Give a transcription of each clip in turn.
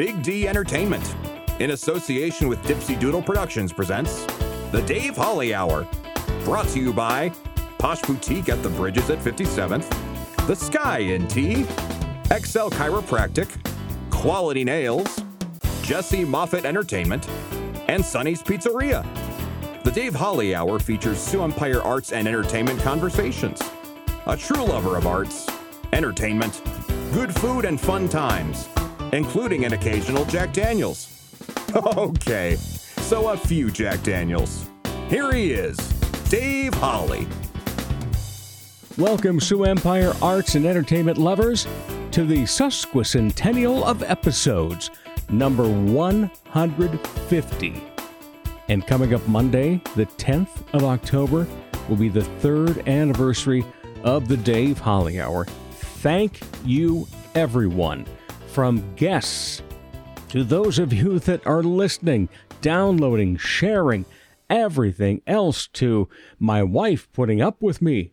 Big D Entertainment, in association with Dipsy Doodle Productions, presents The Dave Holly Hour. Brought to you by Posh Boutique at the Bridges at 57th, The Sky in Tea, XL Chiropractic, Quality Nails, Jesse Moffitt Entertainment, and Sonny's Pizzeria. The Dave Holly Hour features Sioux Empire Arts and Entertainment conversations. A true lover of arts, entertainment, good food, and fun times, including an occasional Jack Daniels. Okay, so a few Jack Daniels. Here he is, Dave Holly. Welcome, Sioux Empire arts and entertainment lovers, to the sesquicentennial of episodes, number 150. And coming up Monday, the 10th of October, will be the third anniversary of the Dave Holly Hour. Thank you, everyone, from guests to those of you that are listening, downloading, sharing, everything else to my wife putting up with me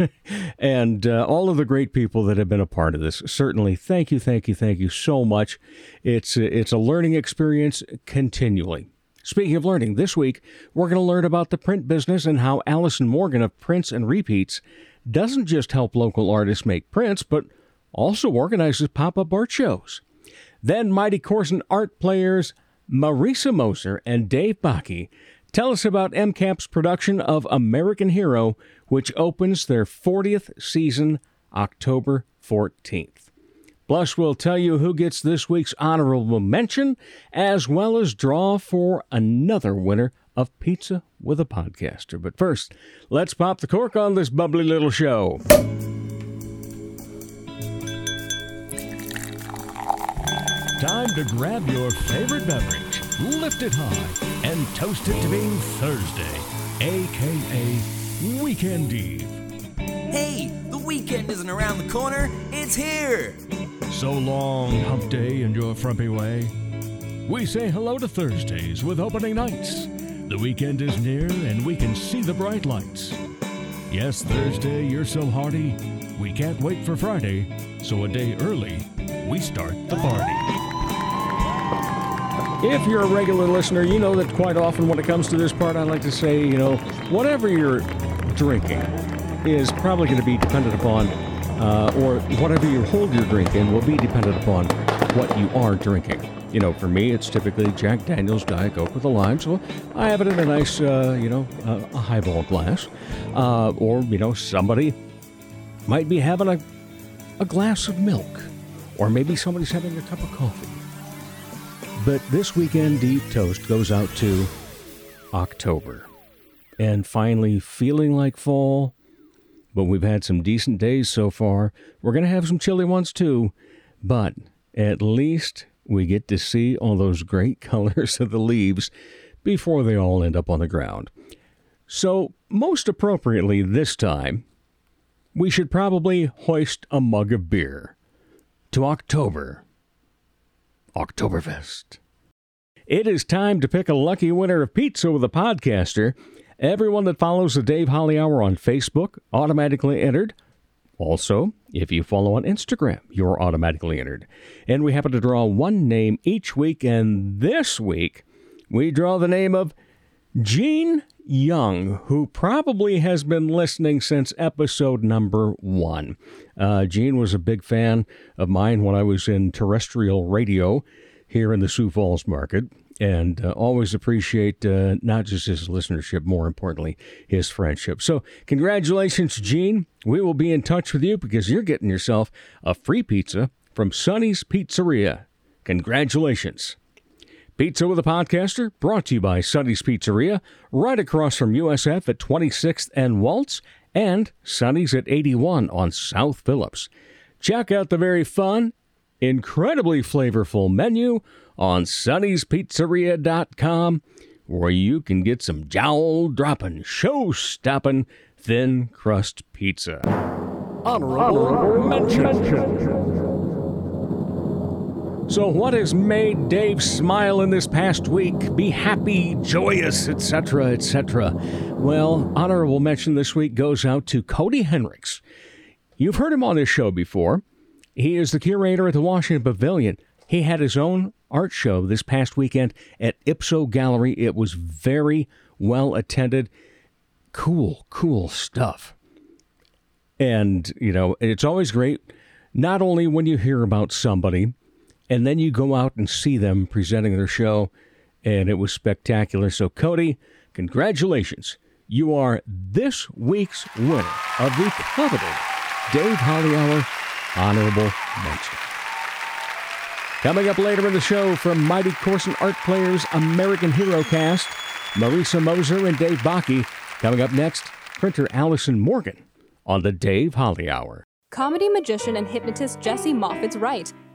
and uh, all of the great people that have been a part of this. Certainly, thank you, thank you, thank you so much. It's it's a learning experience continually. Speaking of learning, this week we're going to learn about the print business and how Allyson Morgan of Prints and Repeats doesn't just help local artists make prints, but also organizes pop-up art shows. Then Mighty Corson art players Marisa Moser and Dave Bakke tell us about MCAP's production of American Hero, which opens their 40th season October 14th. Plus, we'll tell you who gets this week's honorable mention, as well as draw for another winner of Pizza with a Podcaster. But first, let's pop the cork on this bubbly little show. Time to grab your favorite beverage, lift it high, and toast it to being Thursday, aka Weekend Eve. Hey, the weekend isn't around the corner, it's here! So long, hump day, and your frumpy way. We say hello to Thursdays with opening nights. The weekend is near, and we can see the bright lights. Yes, Thursday, you're so hearty. We can't wait for Friday, so a day early, we start the party. If you're a regular listener, you know that quite often when it comes to this part, I like to say, you know, whatever you're drinking is probably going to be dependent upon, uh, or whatever you hold your drink in will be dependent upon what you are drinking. You know, for me, it's typically Jack Daniels Diet Coke with a lime, so I have it in a nice, uh, you know, uh, a highball glass. Uh, or, you know, somebody might be having a, a glass of milk, or maybe somebody's having a cup of coffee. But this weekend deep toast goes out to October. And finally, feeling like fall, but we've had some decent days so far. We're going to have some chilly ones too, but at least we get to see all those great colors of the leaves before they all end up on the ground. So, most appropriately this time, we should probably hoist a mug of beer to October Oktoberfest. It is time to pick a lucky winner of pizza with a podcaster. Everyone that follows the Dave Holly Hour on Facebook automatically entered. Also, if you follow on Instagram, you're automatically entered. And we happen to draw one name each week, and this week we draw the name of Gene Young, who probably has been listening since episode number one. Uh, Gene was a big fan of mine when I was in terrestrial radio here in the Sioux Falls market, and uh, always appreciate uh, not just his listenership, more importantly, his friendship. So, congratulations, Gene. We will be in touch with you because you're getting yourself a free pizza from Sonny's Pizzeria. Congratulations. Pizza with a Podcaster, brought to you by Sonny's Pizzeria, right across from USF at 26th and Walts, and Sonny's at 81 on South Phillips. Check out the very fun, incredibly flavorful menu on sonnyspizzeria.com, where you can get some jowl dropping, show stopping, thin crust pizza. Honorable, Honorable mention. So, what has made Dave smile in this past week, be happy, joyous, etc., etc.? Well, honorable mention this week goes out to Cody Hendricks. You've heard him on this show before. He is the curator at the Washington Pavilion. He had his own art show this past weekend at Ipso Gallery. It was very well attended. Cool, cool stuff. And, you know, it's always great, not only when you hear about somebody and then you go out and see them presenting their show, and it was spectacular. So, Cody, congratulations. You are this week's winner of the coveted Dave Holly Hour Honorable Mention. Coming up later in the show from Mighty Corson Art Players American Hero Cast, Marisa Moser and Dave Bakke. Coming up next, printer Allyson Morgan on the Dave Holly Hour. Comedy magician and hypnotist Jesse Moffitt's right.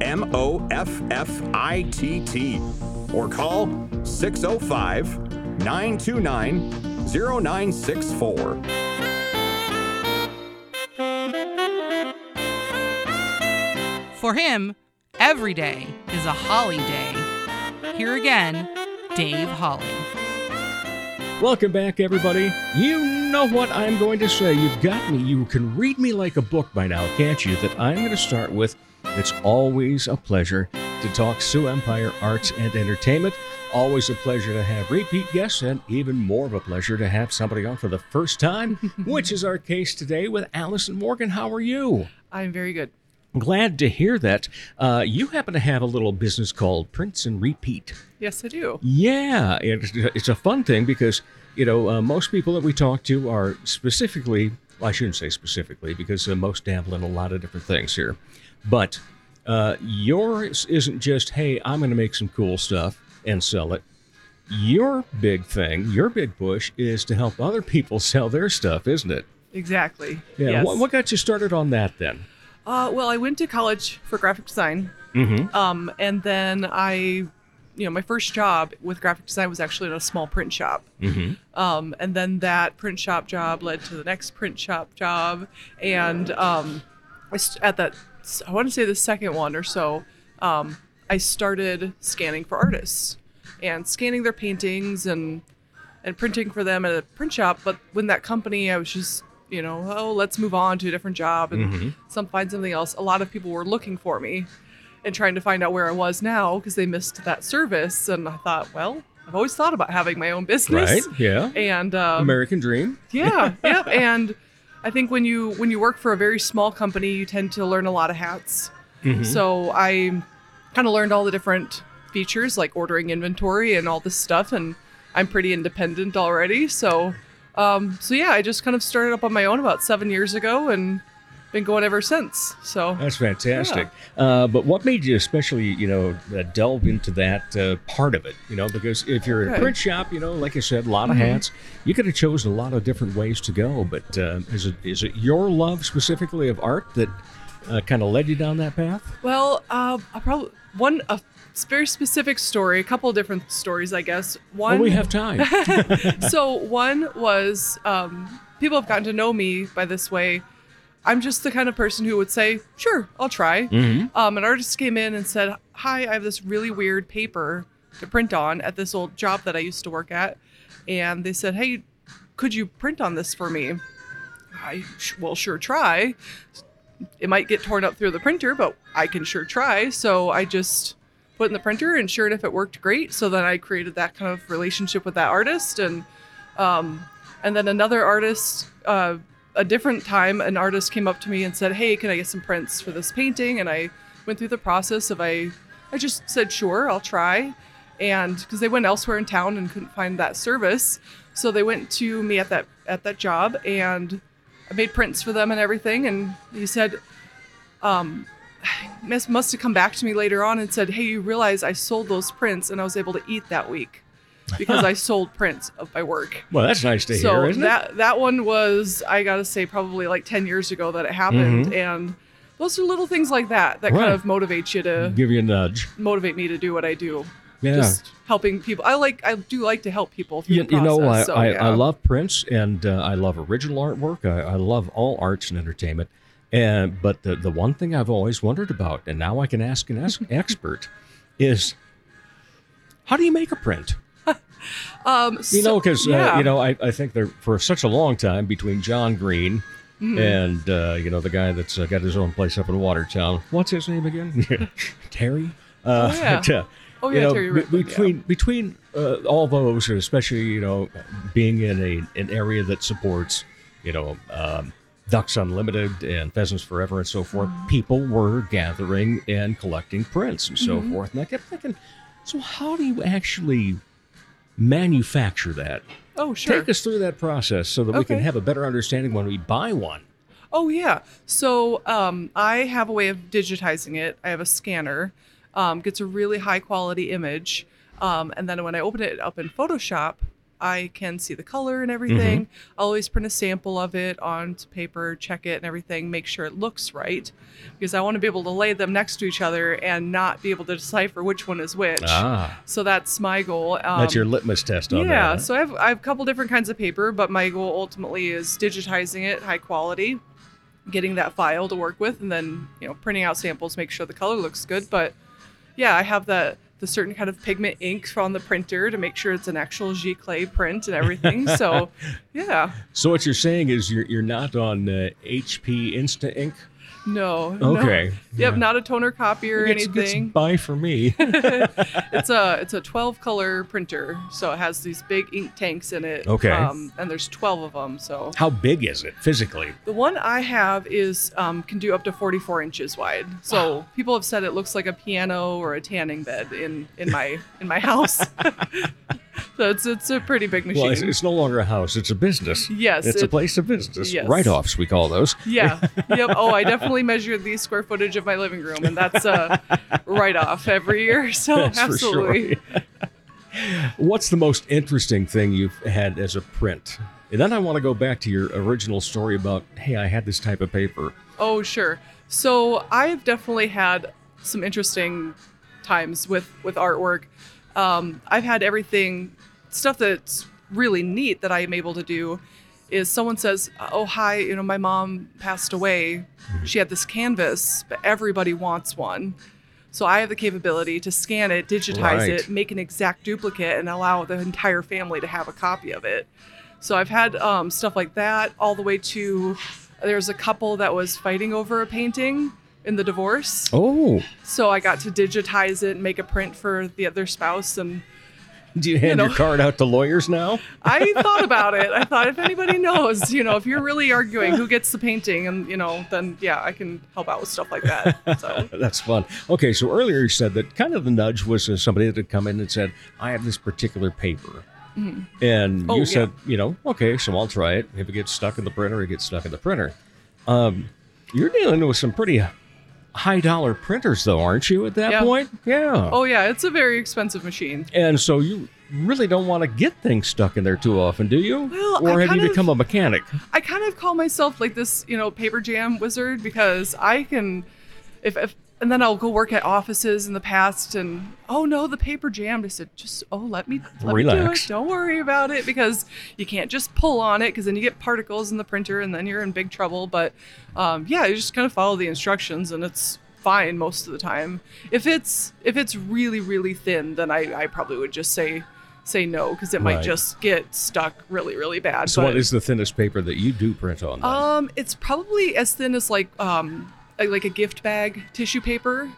M O F F I T T. Or call 605 929 0964. For him, every day is a holly day. Here again, Dave Holly. Welcome back, everybody. You know what I'm going to say. You've got me. You can read me like a book by now, can't you? That I'm going to start with. It's always a pleasure to talk Sioux Empire Arts and Entertainment. Always a pleasure to have repeat guests, and even more of a pleasure to have somebody on for the first time, which is our case today with Allyson Morgan. How are you? I'm very good. Glad to hear that. Uh, you happen to have a little business called Prints and Repeat. Yes, I do. Yeah, it's, it's a fun thing because, you know, uh, most people that we talk to are specifically, well, I shouldn't say specifically because uh, most dabble in a lot of different things here. But uh, yours isn't just, hey, I'm going to make some cool stuff and sell it. Your big thing, your big push is to help other people sell their stuff, isn't it? Exactly. Yeah. Yes. What, what got you started on that then? Uh, well, I went to college for graphic design. Mm-hmm. Um, and then I, you know, my first job with graphic design was actually in a small print shop. Mm-hmm. Um, and then that print shop job led to the next print shop job. And um, at that, I want to say the second one or so, um, I started scanning for artists and scanning their paintings and and printing for them at a print shop. But when that company, I was just, you know, oh, let's move on to a different job and some find something else. A lot of people were looking for me and trying to find out where I was now because they missed that service. And I thought, well, I've always thought about having my own business. Right. Yeah. And um, American Dream. yeah, yeah. And I think when you when you work for a very small company, you tend to learn a lot of hats. So I kind of learned all the different features like ordering inventory and all this stuff, and I'm pretty independent already. So, um, so yeah, I just kind of started up on my own about seven years ago and been going ever since. So That's fantastic. Uh, but what made you especially, you know, uh, delve into that uh, part of it? You know, because if you're in a Mm-hmm. print shop, you know, like I said, a lot of hats. You could have chosen a lot of different ways to go. But uh, is it is it your love specifically of art that uh, kind of led you down that path? Well, uh, I probably one a very specific story, a couple of different stories, I guess. One Well, we have time. so one was um, people have gotten to know me by this way. I'm just the kind of person who would say, "Sure, I'll try." Um, an artist came in and said, "Hi, I have this really weird paper to print on at this old job that I used to work at," and they said, "Hey, could you print on this for me?" I sh- will sure try. It might get torn up through the printer, but I can sure try. So I just put in the printer, and sure enough, it worked great. So then I created that kind of relationship with that artist, and um, and then another artist, uh, a different time, an artist came up to me and said, "Hey, can I get some prints for this painting?" And I went through the process of I, I just said, "Sure, I'll try," and because they went elsewhere in town and couldn't find that service, so they went to me at that at that job, and I made prints for them and everything. And he said, um, must have come back to me later on and said, "Hey, you realize I sold those prints and I was able to eat that week because I sold prints of my work." well, that's nice to so hear, isn't that that one was I gotta say probably like ten years ago that it happened, Mm-hmm. and those are little things like that that Right. kind of motivate you to Give you a nudge. motivate me to do what I do. Yeah. Just helping people. I like. I do like to help people. Through You, the you know, I, so, I, yeah. I love prints and uh, I love original artwork. I, I love all arts and entertainment. And but the, the one thing I've always wondered about, and now I can ask an expert, is how do you make a print? Um, You so- know, because yeah. uh, you know, I, I think there for such a long time between John Green Mm-hmm. and uh, you know the guy that's uh, got his own place up in Watertown. What's his name again? Terry. Uh, Oh, yeah. but, uh, Oh, you yeah, know, Terry be- Redlin, yeah. between between uh, all those, especially you know, being in a an area that supports you know um, Ducks Unlimited and Pheasants Forever and so forth, Mm-hmm. people were gathering and collecting prints and so forth. And I kept thinking, so how do you actually manufacture that? oh sure. Take us through that process so that we can have a better understanding when we buy one. Oh yeah. So um, I have a way of digitizing it. I have a scanner. Um, gets a really high quality image, um, and then when I open it up in Photoshop, I can see the color and everything. I'll always print a sample of it onto paper, check it and everything, make sure it looks right, because I want to be able to lay them next to each other and not be able to decipher which one is which. Ah, So that's my goal. Um, that's your litmus test on yeah, that. huh? so I have, I have a couple different kinds of paper, but my goal ultimately is digitizing it high quality, getting that file to work with, and then you know printing out samples, make sure the color looks good. But yeah, I have the the certain kind of pigment ink on the printer to make sure it's an actual giclée print and everything. so yeah, So what you're saying is you're you're not on uh, HP Instant Ink. No, no. Okay. Yep, not a toner copy or It's, it's anything. buy for me. it's a it's a 12 color printer, so it has these big ink tanks in it. Okay. Um, and there's 12 of them, so How big is it physically? The one I have is um, can do up to 44 inches wide. So people have said it looks like a piano or a tanning bed in in my in my house. so it's it's a pretty big machine. Well, it's, it's no longer a house; it's a business. Yes, it's a place of business. yes. Write-offs we call those. yeah. Yep. Oh, I definitely measured the square footage of my living room, and that's a write off every year. So That's for absolutely. sure. What's the most interesting thing you've had as a print? And then I want to go back to your original story about, hey, I had this type of paper. Oh, sure. So I've definitely had some interesting times with with artwork. Um, I've had everything stuff that's really neat that I am able to do. Is someone says, "Oh hi, you know my mom passed away. She had this canvas, but everybody wants one." So I have the capability to scan it, digitize Right. it, make an exact duplicate, and allow the entire family to have a copy of it. So I've had um, stuff like that, all the way to there's a couple that was fighting over a painting in the divorce. Oh, So I got to digitize it and make a print for the other spouse. And do you hand know. your card out to lawyers now? I thought about it. I thought if anybody knows, you know, if you're really arguing who gets the painting, and you know, then yeah, I can help out with stuff like that. So That's fun. Okay, so earlier you said that kind of the nudge was uh, somebody that had come in and said, I have this particular paper. And Oh, you yeah. said, you know, okay, so I'll try it. If it gets stuck in the printer, it gets stuck in the printer. Um, you're dealing with some pretty high dollar printers, though, aren't you, at that Yeah. point? Yeah. oh yeah, it's a very expensive machine. And so you really don't want to get things stuck in there too often, do you? Well, or I have you kind of- become a mechanic? I kind of call myself like this, you know, paper jam wizard because I can, if, if and then I'll go work at offices in the past and oh no, the paper jammed. I said just oh let me let me do Relax. it. Don't worry about it because you can't just pull on it because then you get particles in the printer and then you're in big trouble. But um, yeah, you just kind of follow the instructions and it's fine most of the time. If it's if it's really really thin, then I, I probably would just say say no because it might Right. just get stuck really really bad. So, but, what is the thinnest paper that you do print on? Then? um, it's probably as thin as like um like a gift bag tissue paper.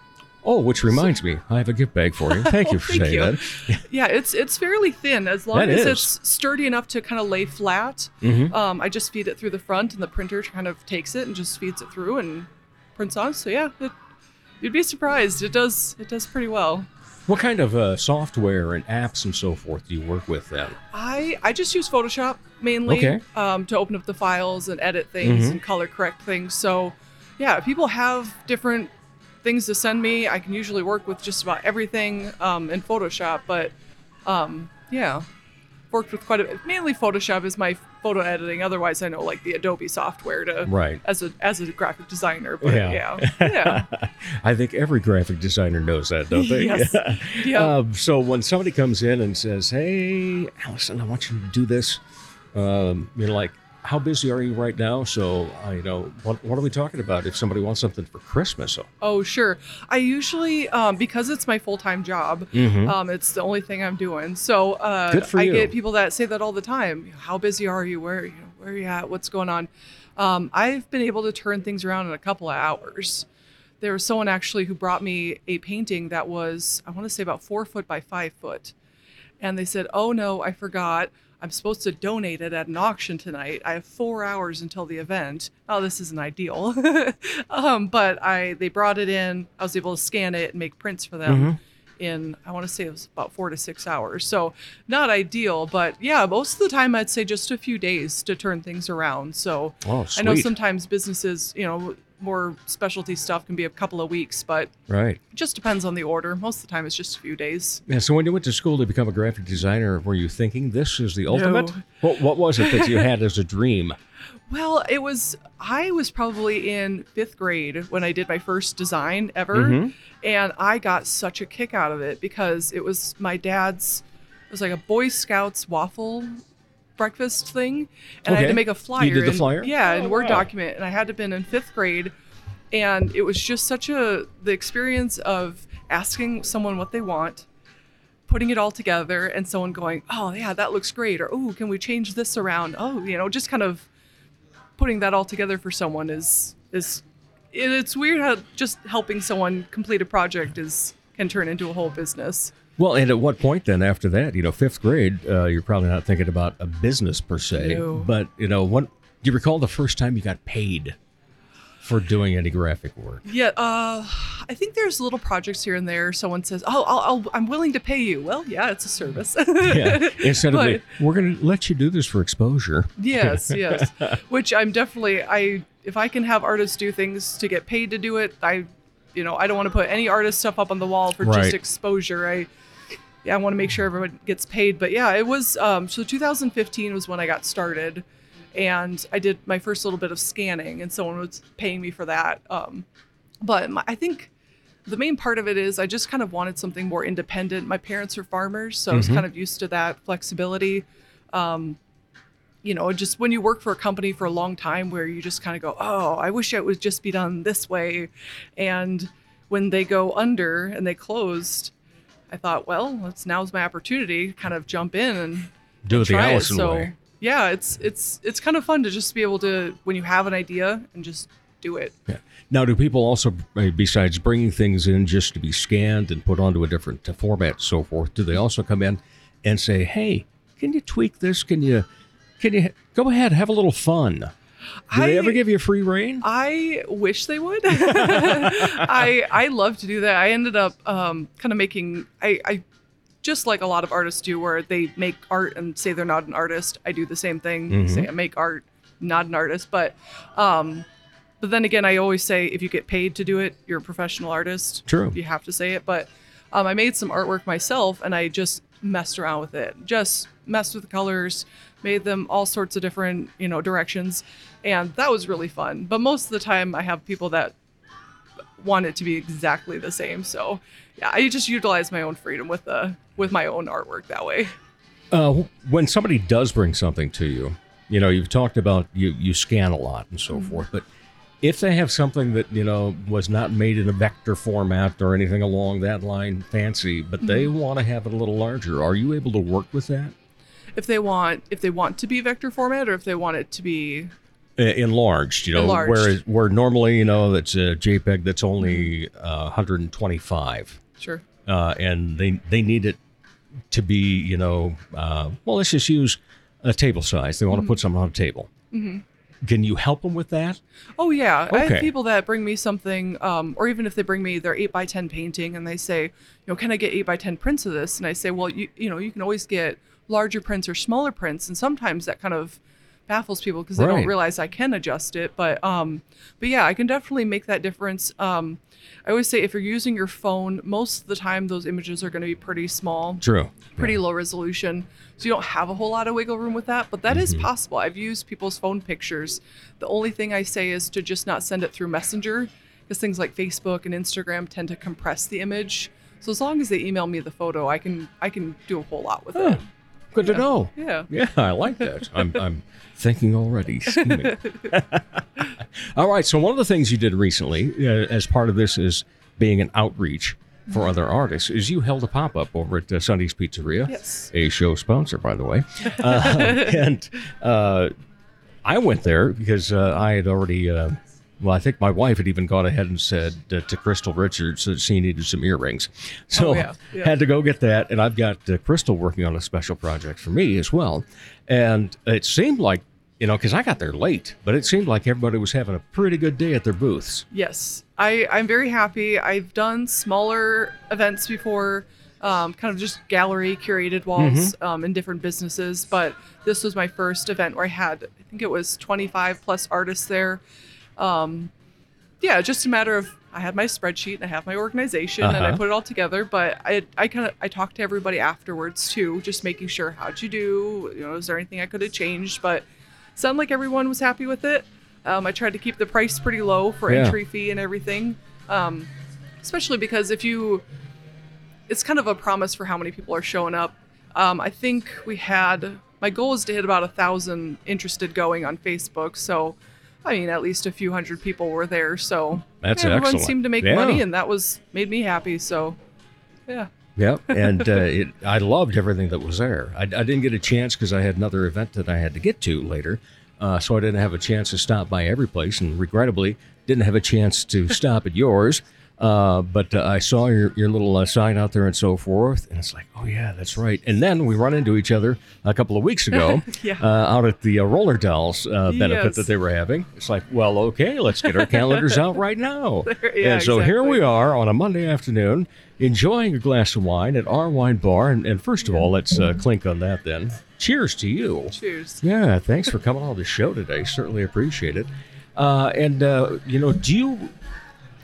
oh, which reminds me, I have a gift bag for you. Thank you for Thank saying you. that. Yeah, it's it's fairly thin as long That as is. it's sturdy enough to kind of lay flat. Mhm. Um, I just feed it through the front, and the printer kind of takes it and just feeds it through and prints on. So yeah, it, you'd be surprised. It does it does pretty well. What kind of uh, software and apps and so forth do you work with then? I I just use Photoshop mainly Okay. um, to open up the files and edit things Mhm. and color correct things. So, yeah, people have different things to send me. I can usually work with just about everything um, in Photoshop, but um, yeah, worked with quite a bit. mainly Photoshop is my photo editing. Otherwise, I know like the Adobe software to Right. as a as a graphic designer. But Yeah. yeah, yeah, I think every graphic designer knows that, don't they? Yes. Yeah. Um, so when somebody comes in and says, "Hey, Allyson, I want you to do this," um, you're like, "How busy are you right now?" So, uh, you know, what, what are we talking about? If somebody wants something for Christmas, oh, Oh, sure. I usually, um, because it's my full time job, um, it's the only thing I'm doing. So uh, I you. get people that say that all the time. How busy are you? Where, you know, where are you at? What's going on? Um, I've been able to turn things around in a couple of hours. There was someone actually who brought me a painting that was, I want to say, about four foot by five foot. And they said, Oh no, I forgot. I'm supposed to donate it at an auction tonight. I have four hours until the event. Oh, this isn't ideal. um, but I they brought it in. I was able to scan it and make prints for them in I want to say it was about four to six hours. So not ideal, but yeah, most of the time I'd say just a few days to turn things around. So Oh, I know sometimes businesses, you know, more specialty stuff can be a couple of weeks, but right. it just depends on the order. Most of the time it's just a few days. Yeah. So when you went to school to become a graphic designer, were you thinking this is the ultimate? No. What, what was it that you had as a dream? Well, it was I was probably in fifth grade when I did my first design ever, Mm-hmm. and I got such a kick out of it because it was my dad's. It was like a Boy Scouts waffle breakfast thing, and I had to make a flyer. You did the in- flyer? Yeah, Oh, in Word wow. document, and I had to been in fifth grade, and it was just such a the experience of asking someone what they want putting it all together and someone going, "Oh, yeah, that looks great," or "Oh, can we change this around?" Oh, you know, just kind of putting that all together for someone is is it, it's weird how just helping someone complete a project is can turn into a whole business. Well, and at what point then after that, you know, fifth grade, uh, you're probably not thinking about a business per se, No. but you know, what do you recall the first time you got paid for doing any graphic work? Yeah, uh, I think there's little projects here and there. Someone says, "Oh, I'll, I'll, I'm willing to pay you." Well, yeah, it's a service. Yeah. Instead of But- the, we're going to let you do this for exposure. yes, yes. Which I'm definitely I if I can have artists do things to get paid to do it, I you know, I don't want to put any artist stuff up on the wall for Right. just exposure. I yeah, I want to make sure everyone gets paid. But yeah, it was um so 2015 was when I got started and I did my first little bit of scanning and someone was paying me for that. Um but my, I think the main part of it is I just kind of wanted something more independent. My parents are farmers, so I was kind of used to that flexibility. Um, you know, just when you work for a company for a long time where you just kind of go, oh, I wish it would just be done this way. And when they go under and they closed, I thought, well, it's now's my opportunity to kind of jump in and Do it the Allyson it. So way. yeah, it's it's it's kind of fun to just be able to when you have an idea and just do it. Yeah. Now, do people also, uh, besides bringing things in just to be scanned and put onto a different format and so forth, do they also come in and say, "Hey, can you tweak this? Can you, can you go ahead have a little fun?" Do they I- ever give you a free reign? I wish they would. I I love to do that. I ended up um, kind of making I, I just like a lot of artists do, where they make art and say they're not an artist. I do the same thing. Say I make art, not an artist. But um, but then again, I always say if you get paid to do it, you're a professional artist. True. You have to say it. But um, I made some artwork myself, and I just messed around with it. Just messed with the colors, made them all sorts of different, you know, directions, and that was really fun. But most of the time, I have people that want it to be exactly the same. So yeah, I just utilize my own freedom with the with my own artwork that way. Uh, when somebody does bring something to you, you know, you've talked about you you scan a lot and so forth, but if they have something that you know was not made in a vector format or anything along that line, fancy, but they want to have it a little larger, are you able to work with that? If they want if they want to be vector format or if they want it to be enlarged, you know, Enlarged. whereas where normally you know that's a JPEG that's only uh, 125, sure. uh, and they they need it to be you know, uh, well, let's just use a table size. They want to put something on a table. Can you help them with that? Oh yeah, I have people that bring me something, um, or even if they bring me their eight by ten painting and they say, you know, can I get eight by ten prints of this? And I say, well, you you know, you can always get larger prints or smaller prints, and sometimes that kind of baffles people because they Right. don't realize I can adjust it. But um, but yeah, I can definitely make that difference. Um, I always say if you're using your phone, most of the time those images are going to be pretty small, True. pretty low resolution, so you don't have a whole lot of wiggle room with that. But that is possible. I've used people's phone pictures. The only thing I say is to just not send it through Messenger, because things like Facebook and Instagram tend to compress the image. So as long as they email me the photo, I can I can do a whole lot with it. Good to know. Yeah. Yeah, I like that. I'm, I'm thinking already. All right. So one of the things you did recently, uh, as part of this, is being an outreach for other artists, is you held a pop up over at uh, Sonny's Pizzeria, Yes. a show sponsor, by the way. Uh, and uh, I went there because uh, I had already. Well, I think my wife had even gone ahead and said uh, to Crystal Richards that she needed some earrings. So Oh, yeah, yeah. had to go get that. And I've got uh, Crystal working on a special project for me as well. And it seemed like, you know, because I got there late, but it seemed like everybody was having a pretty good day at their booths. Yes, I, I'm very happy. I've done smaller events before, um, kind of just gallery curated walls um, in different businesses, but this was my first event where I had, I think it was 25 plus artists there. Um, yeah, just a matter of I had my spreadsheet and I have my organization and I Uh-huh. put it all together. But I, I kind of I talked to everybody afterwards too, just making sure how'd you do? You know, is there anything I could have changed? But sounded like everyone was happy with it. Um, I tried to keep the price pretty low for Yeah. entry fee and everything, um, especially because if you, it's kind of a promise for how many people are showing up. Um, I think we had my goal is to hit about a thousand interested going on Facebook. So, I mean, at least a few hundred people were there. So That's everyone excellent. seemed to make Yeah. money, and that was made me happy. So, yeah. Yep. And uh, it, I loved everything that was there. I, I didn't get a chance because I had another event that I had to get to later. Uh, so I didn't have a chance to stop by every place, and regrettably, didn't have a chance to stop at yours. Uh, but uh, I saw your, your little uh, sign out there and so forth, and it's like, oh yeah, that's right. And then we run into each other a couple of weeks ago Yeah. uh, out at the uh, Roller Dolls uh, benefit Yes. that they were having. It's like, well, okay, let's get our calendars out right now. Yeah, and so here we are on a Monday afternoon, enjoying a glass of wine at our wine bar. And, and first of all, let's uh, clink on that then. Cheers to you. Cheers. Yeah, thanks for coming on the show today. Certainly appreciate it. Uh, and uh, you know, do you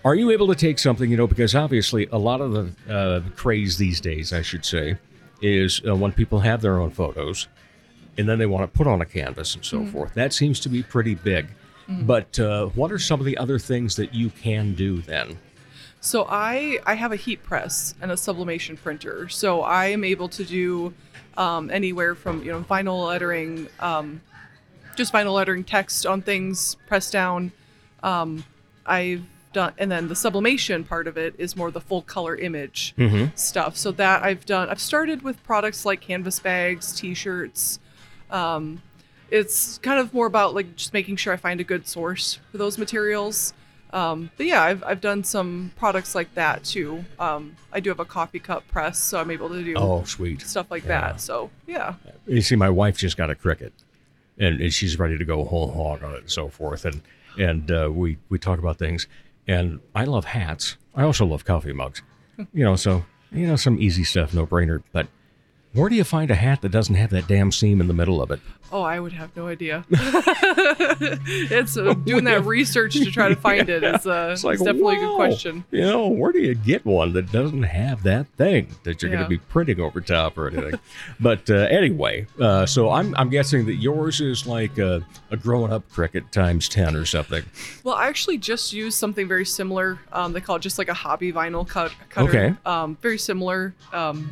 are you able to take something? You know, because obviously a lot of the uh, craze these days, I should say, is uh, when people have their own photos, and then they want to put on a canvas and so forth. That seems to be pretty big. But uh, what are some of the other things that you can do then? So I I have a heat press and a sublimation printer. So I am able to do um, anywhere from you know vinyl lettering, um, just vinyl lettering text on things pressed down. Um, I've done, and then the sublimation part of it is more the full color image stuff. So that I've done. I've started with products like canvas bags, T-shirts. Um, it's kind of more about like just making sure I find a good source for those materials. Um, but yeah, I've, I've done some products like that too. Um, I do have a coffee cup press, so I'm able to do Oh, sweet. stuff like Yeah. that. So yeah, You see, my wife just got a Cricut, and, and she's ready to go whole hog on it and so forth. And and uh, we we talk about things. And I love hats. I also love coffee mugs. You know, so you know some easy stuff, no brainer. But where do you find a hat that doesn't have that damn seam in the middle of it? oh, I would have no idea. it's uh, doing that research to try to find it is uh, It's like definitely a good question. You know, where do you get one that doesn't have that thing that you're going to be printing over top or anything? but uh, anyway, uh, so I'm I'm guessing that yours is like a, a growing up Cricut times ten or something. Well, I actually just used something very similar. Um, they call it just like a hobby vinyl cut cutter. Okay. Um, very similar. Um,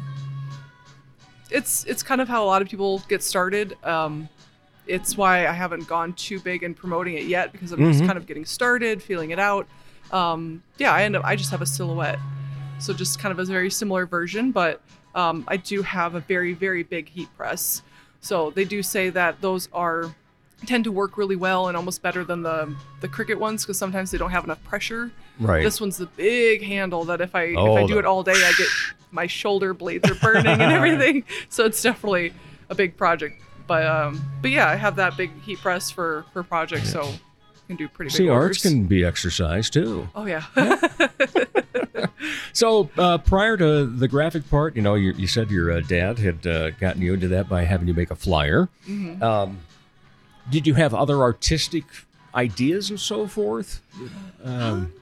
it's it's kind of how a lot of people get started. Um, it's why I haven't gone too big in promoting it yet because I'm just kind of getting started, feeling it out. Um, yeah, I end up I just have a silhouette, so just kind of a very similar version, but um, I do have a very very big heat press. So they do say that those are tend to work really well and almost better than the the Cricut ones because sometimes they don't have enough pressure. Right. This one's the big handle that if I Oh, if I do the- it all day, I get my shoulder blades are burning and everything. So it's definitely a big project. But um, but yeah, I have that big heat press for for projects, so I can do pretty big See, orders. arts can be exercise too. Oh yeah. So uh, prior to the graphic part, you know, you, you said your uh, dad had uh, gotten you into that by having you make a flyer. Mm-hmm. Um, did you have other artistic ideas and so forth? Um,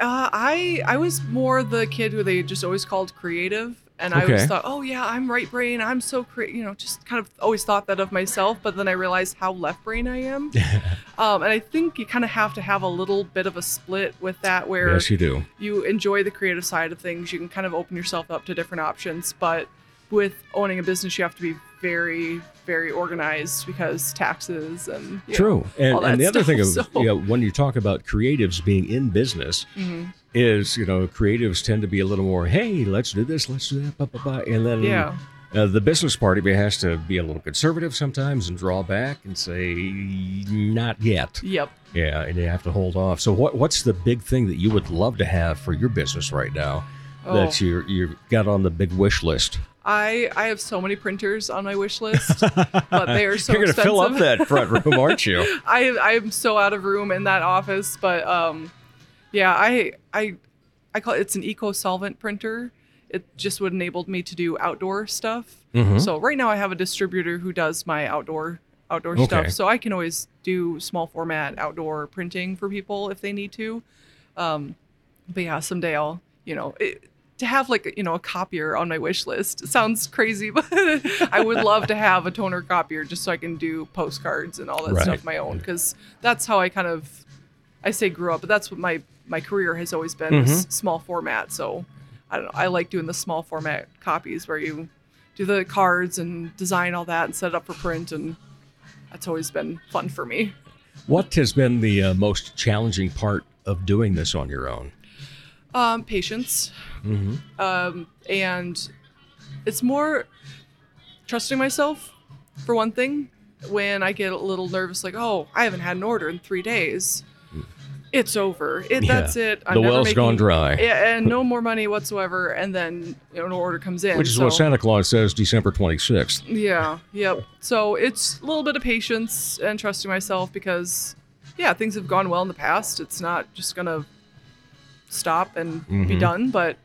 Uh, I I was more the kid who they just always called creative, and I always thought, oh yeah, I'm right brain. I'm so creative. You know, just kind of always thought that of myself. But then I realized how left brain I am. um, and I think you kind of have to have a little bit of a split with that, where yes, you do. you enjoy the creative side of things. You can kind of open yourself up to different options. But with owning a business, you have to be very, very organized because taxes and True. know, And, and the other thing of so- you know, when you talk about creatives being in business Mm-hmm. is, you know, creatives tend to be a little more, hey, let's do this, let's do that, blah, blah, blah. And then Yeah. uh, the business part of it has to be a little conservative sometimes and draw back and say, not yet. Yep. Yeah, and you have to hold off. So what what's the big thing that you would love to have for your business right now Oh. that you you got on the big wish list? I I have so many printers on my wish list, but they are so You're going to fill up that front room, aren't you? I I am so out of room in that office, but um, yeah, I I I call it, it's an eco solvent printer. It just would enable me to do outdoor stuff. Mm-hmm. So right now I have a distributor who does my outdoor outdoor Okay. stuff, so I can always do small format outdoor printing for people if they need to. Um, but yeah, someday I'll you know. It, to have like you know a copier on my wish list sounds crazy, but I would love to have a toner copier just so I can do postcards and all that Right. stuff my own because that's how I kind of I say grew up, but that's what my my career has always been Mm-hmm. small format. So I don't know. I like doing the small format copies where you do the cards and design all that and set it up for print, and that's always been fun for me. What has been the uh, most challenging part of doing this on your own? Um, patience, um, and it's more trusting myself for one thing. When I get a little nervous, like, oh, I haven't had an order in three days. It's over. It, Yeah. That's it. The well's making- gone dry. Yeah, and no more money whatsoever. And then you know, an order comes in. Which is so- what Santa Claus says December 26th. Yeah, yep. So it's a little bit of patience and trusting myself because, yeah, things have gone well in the past. It's not just gonna stop and be Mm-hmm. done, but,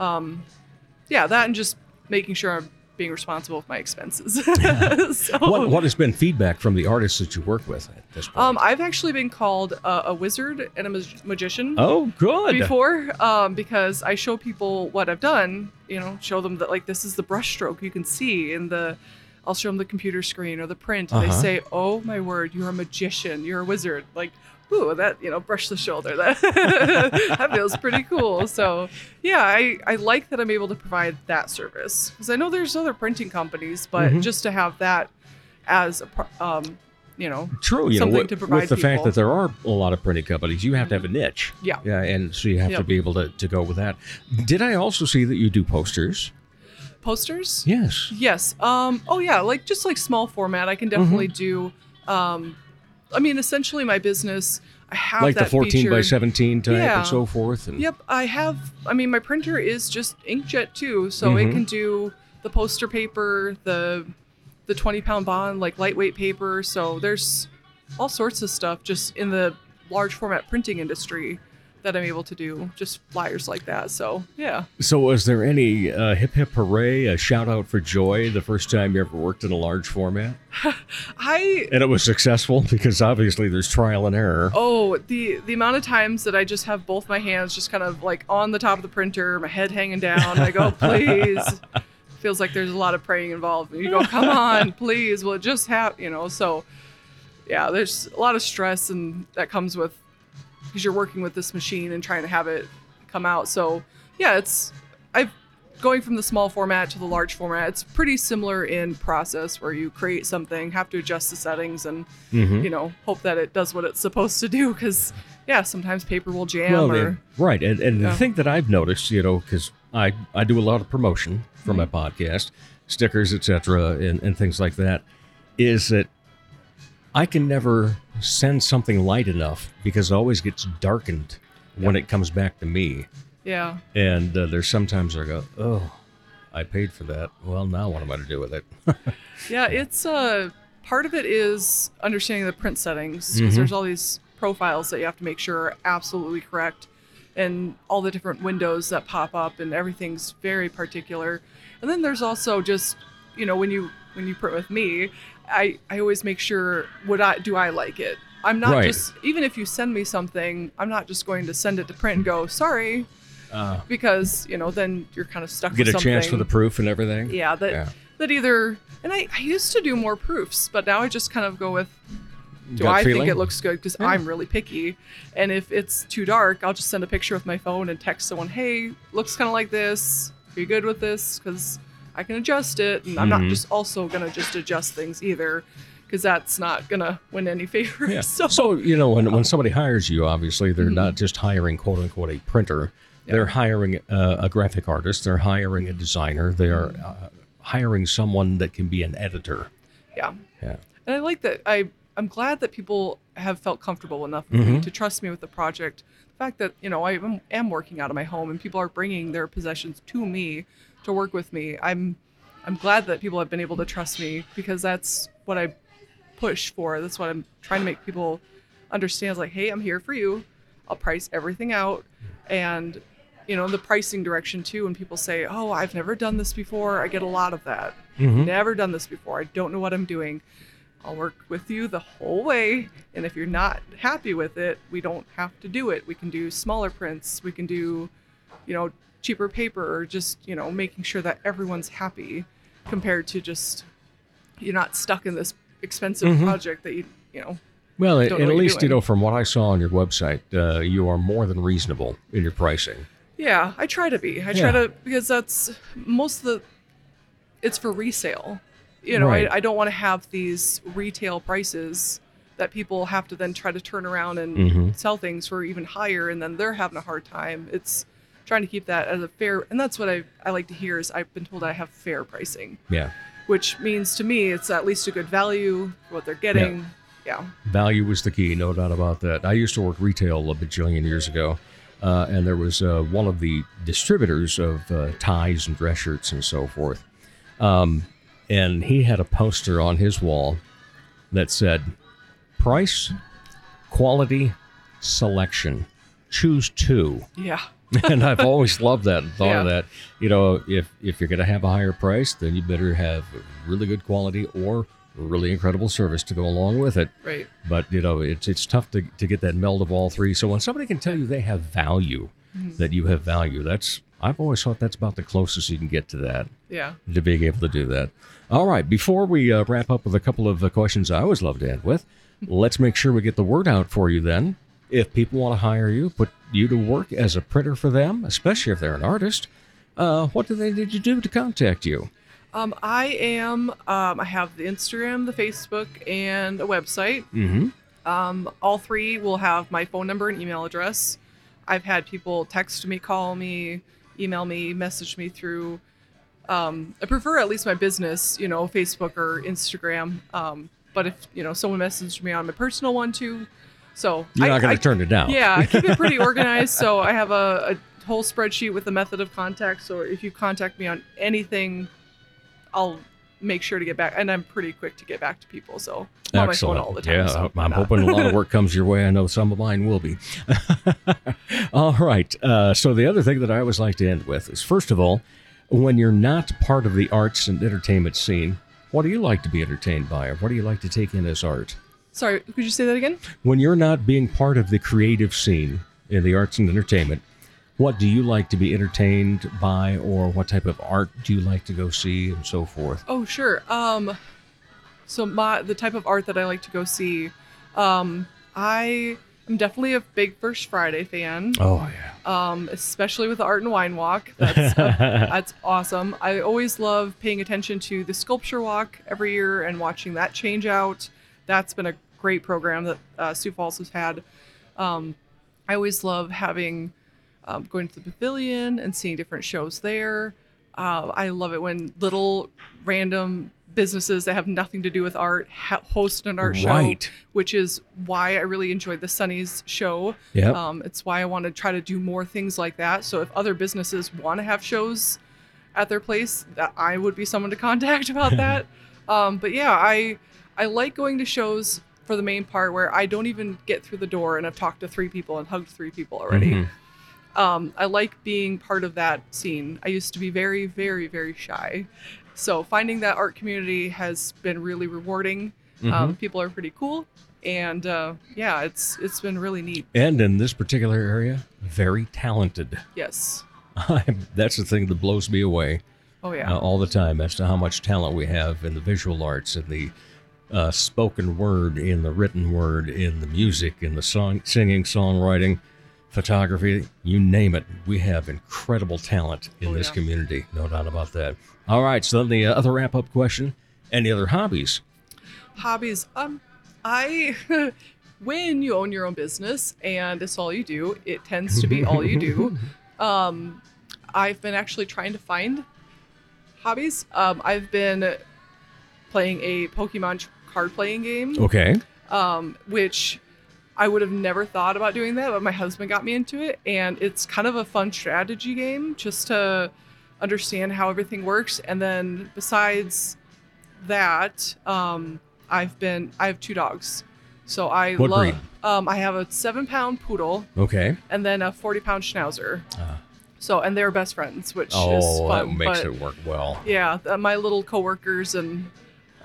um, yeah, that and just making sure I'm being responsible with my expenses. so, What, what has been feedback from the artists that you work with at this point? um, I've actually been called a, a wizard and a mag- magician. oh, good. before um, because I show people what I've done. You know, show them that like this is the brushstroke you can see in the. I'll show them the computer screen or the print, and Uh-huh. they say, "Oh my word, you're a magician! You're a wizard!" Like, ooh, that you know, brush the shoulder. That that feels pretty cool. So, yeah, I I like that I'm able to provide that service because I know there's other printing companies, but Mm-hmm. just to have that as a um, you know, True, you know, with, to provide with the fact that there are a lot of printing companies, you have to have a niche. Yeah. Yeah, and so you have to be able to, to go with that. Did I also see that you do posters? posters. Yes. Yes. Um. Oh yeah. Like just like small format, I can definitely do. Um, I mean, essentially, my business. I have Like the that 14 by 17 type Yeah. and so forth. And Yep. I have. I mean, my printer is just inkjet too, so it mm-hmm. can do the poster paper, the the 20 pound bond, like lightweight paper. So there's all sorts of stuff just in the large format printing industry that I'm able to do, just flyers like that. So yeah. So, was there any uh, hip hip hooray, a shout out for joy the first time you ever worked in a large format? I And it was successful because obviously there's trial and error. Oh, the the amount of times that I just have both my hands just kind of like on the top of the printer, my head hanging down. I go, please. Feels like there's a lot of praying involved. You go, come on, please. Will it just have you know? So, yeah, there's a lot of stress and that comes with because you're working with this machine and trying to have it come out. So, yeah, it's I've going from the small format to the large format. It's pretty similar in process where you create something, have to adjust the settings, and Mm-hmm. you know hope that it does what it's supposed to do. Because yeah, sometimes paper will jam Well, or then, right, and, and Yeah. the thing that I've noticed, you know, because I I do a lot of promotion for my Mm-hmm. podcast, stickers, etc., and, and things like that, is that I can never send something light enough because it always gets darkened when it comes back to me, yeah. and uh, there's sometimes I go, oh, I paid for that. Well, now what am I to do with it? Yeah, it's uh part of it is understanding the print settings Mm-hmm. because there's all these profiles that you have to make sure are absolutely correct and all the different windows that pop up and everything's very particular. And then there's also just you know when you when you print with me, I I always make sure would I do I like it. I'm not Right. just even if you send me something, I'm not just going to send it to print and go sorry Uh, because you know then you're kind of stuck. get with a chance for the proof and everything. Yeah, that Yeah. that either and I, I used to do more proofs, but now I just kind of go with do Gut I feeling? think it looks good because I'm really picky, and if it's too dark, I'll just send a picture with my phone and text someone, hey, looks kind of like this. Are you good with this? Because I can adjust it, and I'm not just also gonna just adjust things either, because that's not gonna win any favors. Yeah. So, So, you know, when, when somebody hires you, obviously, they're Mm-hmm. not just hiring quote unquote a printer. They're hiring uh, a graphic artist. They're hiring a designer. They're Mm-hmm. uh, hiring someone that can be an editor. yeah. Yeah. And I like that. I I'm glad that people have felt comfortable enough Mm-hmm. to trust me with the project. The fact that you know I am, am working out of my home and people are bringing their possessions to me to work with me. I'm I'm glad that people have been able to trust me because that's what I push for. That's what I'm trying to make people understand. Like, hey, I'm here for you. I'll price everything out, and you know the pricing direction too. When people say, "Oh, I've never done this before," I get a lot of that. Mm-hmm. Never done this before. I don't know what I'm doing. I'll work with you the whole way. And if you're not happy with it, we don't have to do it. We can do smaller prints. We can do, you know, cheaper paper or just, you know, making sure that everyone's happy compared to just you're not stuck in this expensive project that you, you know, Well, and Don't know at you're least, you know, from what I saw on your website, uh, you are more than reasonable in your pricing. Yeah, I try to be. I Yeah. try to because that's most of the. It's for resale. You know, Right. I, I don't want to have these retail prices that people have to then try to turn around and Mhm. sell things for even higher, and then they're having a hard time. It's trying to keep that as a fair, and that's what I I like to hear is I've been told I have fair pricing, Yeah. which means to me it's at least a good value what they're getting. Yeah. Value was the key, no doubt about that. I used to work retail a bajillion years ago, uh, and there was uh, one of the distributors of uh, ties and dress shirts and so forth. Um, and he had a poster on his wall that said, Price, quality, selection. Choose two. Yeah. and I've always loved that and thought of that. You know, if if you're going to have a higher price, then you better have really good quality or really incredible service to go along with it. Right. But you know, it's it's tough to, to get that meld of all three. So when somebody can tell you they have value, mm-hmm. that you have value, that's I've always thought that's about the closest you can get to that, Yeah. to being able to do that. All right, before we uh, wrap up with a couple of uh, questions I always love to end with, let's make sure we get the word out for you then. If people want to hire you, put you to work as a printer for them, especially if they're an artist, uh, what do they need to do to contact you? Um, I am. Um, I have the Instagram, the Facebook, and a website. Mm-hmm. Um, all three will have my phone number and email address. I've had people text me, call me, email me, message me through. Um, I prefer at least my business, you know, Facebook or Instagram. Um, but if you know someone messaged me on my personal one too, so You're I- not going to turn it down. yeah, I keep it pretty organized. So I have a, a whole spreadsheet with the method of contact. So if you contact me on anything, I'll make sure to get back. And I'm pretty quick to get back to people. So I'm on my phone all the time. Yeah, so I'm hoping a lot of work comes your way. I know some of mine will be. all right. Uh, so the other thing that I always like to end with is, first of all, when you're not part of the arts and entertainment scene, what do you like to be entertained by, or what do you like to take in as art? Sorry, could you say that again? When you're not being part of the creative scene in the arts and entertainment, what do you like to be entertained by, or what type of art do you like to go see, and so forth? Oh, sure. Um, so my the type of art that I like to go see, um, I am definitely a big First Friday fan. Oh yeah. um, especially with the art and wine walk. That's that's awesome. I always love paying attention to the sculpture walk every year and watching that change out. That's been a great program that uh, Sioux Falls has had. Um, I always love having um, going to the pavilion and seeing different shows there. Uh, I love it when little random businesses that have nothing to do with art ha- host an art Right. show, which is why I really enjoyed the Sonny's show. Yep. Um, it's why I want to try to do more things like that. So if other businesses want to have shows at their place, that I would be someone to contact about that. um, but yeah, I I like going to shows for the main part where I don't even get through the door and I've talked to three people and hugged three people already. Mhm. Um, I like being part of that scene. I used to be very, very, very shy, So finding that art community has been really rewarding. Um, people are pretty cool, and uh, yeah, it's it's been really neat. And in this particular area, very talented. Yes. That's the thing that blows me away Oh yeah. uh, all the time as to how much talent we have in the visual arts, in the uh, spoken word, in the written word, in the music, in the song, singing, songwriting, photography, you name it. We have incredible talent in Oh, this yeah. community, no doubt about that. All right, so then the uh, other wrap up question any other hobbies? hobbies um i when you own your own business and it's all you do it tends to be all you do um i've been actually trying to find hobbies um i've been playing a pokemon card playing game Okay. um which i would have never thought about doing that but my husband got me into it and it's kind of a fun strategy game just to understand how everything works and then besides that um i've been i have two dogs so i What love breed? um i have a seven pound poodle Okay. and then a 40 pound schnauzer Ah. so and they're best friends which is fun. Oh, that makes but it work well. yeah my little coworkers and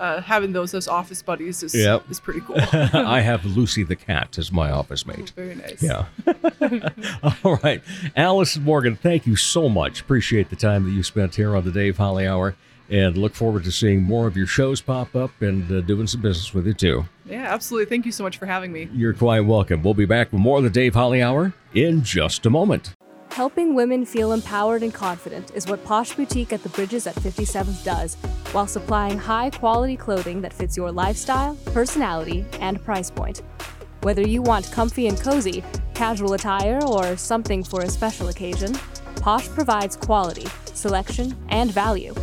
uh, having those as office buddies is Yep. is pretty cool I have Lucy the cat as my office mate. very nice Yeah. All right. Allyson Morgan, thank you so much. Appreciate the time that you spent here on the Dave Holly Hour and look forward to seeing more of your shows pop up and uh, doing some business with you too. yeah absolutely thank you so much for having me You're quite welcome. We'll be back with more of the Dave Holly Hour in just a moment. Helping women feel empowered and confident is what Posh Boutique at the Bridges at 57th does, while supplying high quality clothing that fits your lifestyle, personality, and price point. Whether you want comfy and cozy, casual attire, or something for a special occasion, Posh provides quality, selection, and value.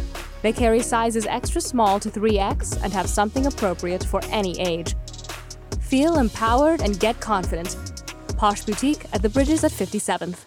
They carry sizes extra small to 3X and have something appropriate for any age. Feel empowered and get confident. Posh Boutique at the Bridges at 57th.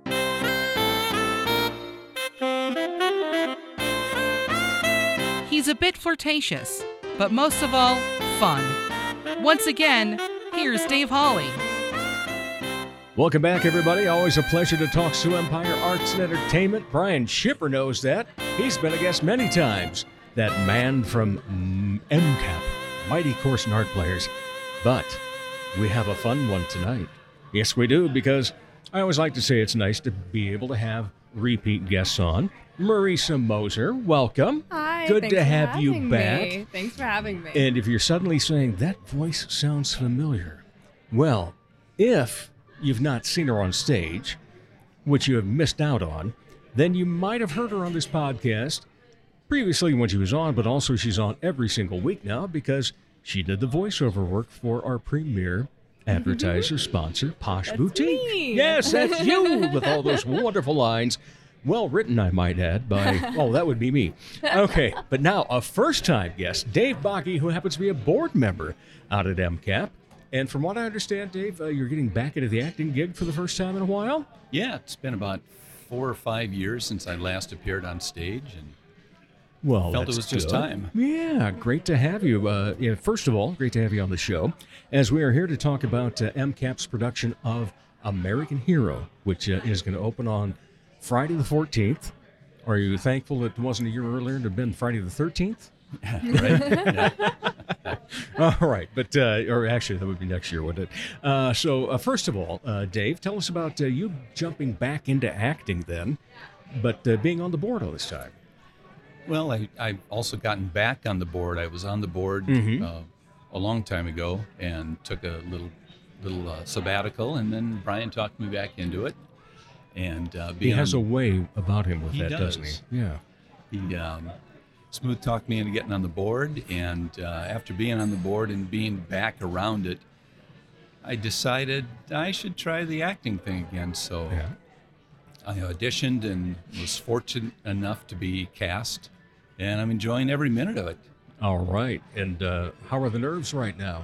He's a bit flirtatious, but most of all, fun. Once again, here's Dave Holly. Welcome back, everybody. Always a pleasure to talk Sioux Empire Arts and Entertainment. Brian Shipper knows that. He's been a guest many times. That man from MCAP, Mighty Corson Art Players. But we have a fun one tonight. Yes, we do, because I always like to say it's nice to be able to have repeat guests on. Marisa Moser, welcome. Hi. Good to have you back. me. Thanks for having me. And if you're suddenly saying that voice sounds familiar, well, if you've not seen her on stage, which you have missed out on, then you might have heard her on this podcast previously when she was on, but also she's on every single week now because she did the voiceover work for our premier advertiser sponsor, Posh Boutique. me. Yes, that's you with all those wonderful lines. Well written, I might add, by, oh, that would be me. Okay, but now a first time guest, Dave Bakke, who happens to be a board member out at MCAP. And from what I understand, Dave, uh, you're getting back into the acting gig for the first time in a while? Yeah, it's been about four or five years since I last appeared on stage, and Well, Felt it that's was just good. time. Yeah, great to have you. Uh, yeah, first of all, great to have you on the show, as we are here to talk about uh, MCAP's production of American Hero, which uh, is going to open on Friday the 14th. Are you thankful it wasn't a year earlier to have been Friday the 13th? right? All right, but uh, or actually that would be next year, wouldn't it? Uh, so uh, first of all, uh, Dave, tell us about uh, you jumping back into acting then, but uh, being on the board all this time. Well, I, I've also gotten back on the board. I was on the board Mhm. uh, a long time ago and took a little little uh, sabbatical, and then Brian talked me back into it. And uh, He has a way about him with that, doesn't he? Yeah. he um, smooth talked me into getting on the board, and uh, after being on the board and being back around it, I decided I should try the acting thing again. So Yeah. I auditioned and was fortunate enough to be cast and I'm enjoying every minute of it. All right. And uh, how are the nerves right now?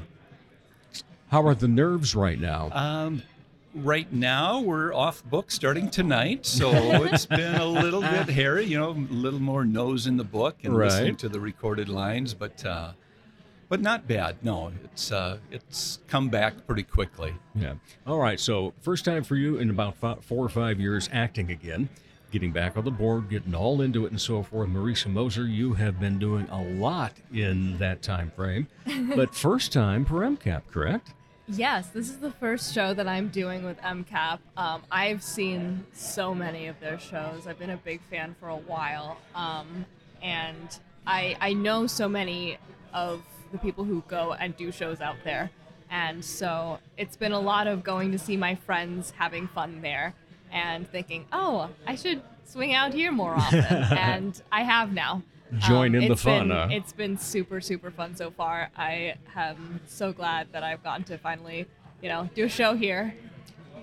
How are the nerves right now? Um, right now we're off book starting tonight, so it's been a little bit hairy. You know, a little more nose in the book and Right. listening to the recorded lines, but uh, but not bad. No, it's uh, it's come back pretty quickly. Yeah. All right. So, first time for you in about fi four or five years acting again, getting back on the board, getting all into it, and so forth. Marisa Moser, you have been doing a lot in that time frame, but first time for MCAP, correct? Yes, this is the first show that I'm doing with MCAP. Um, I've seen so many of their shows. I've been a big fan for a while, um, and I I know so many of the people who go and do shows out there, and so it's been a lot of going to see my friends, having fun there, and thinking, oh, I should swing out here more often, and I have now. Join in the fun, been- huh? It's been super, super fun so far. I am so glad that I've gotten to finally, you know, do a show here.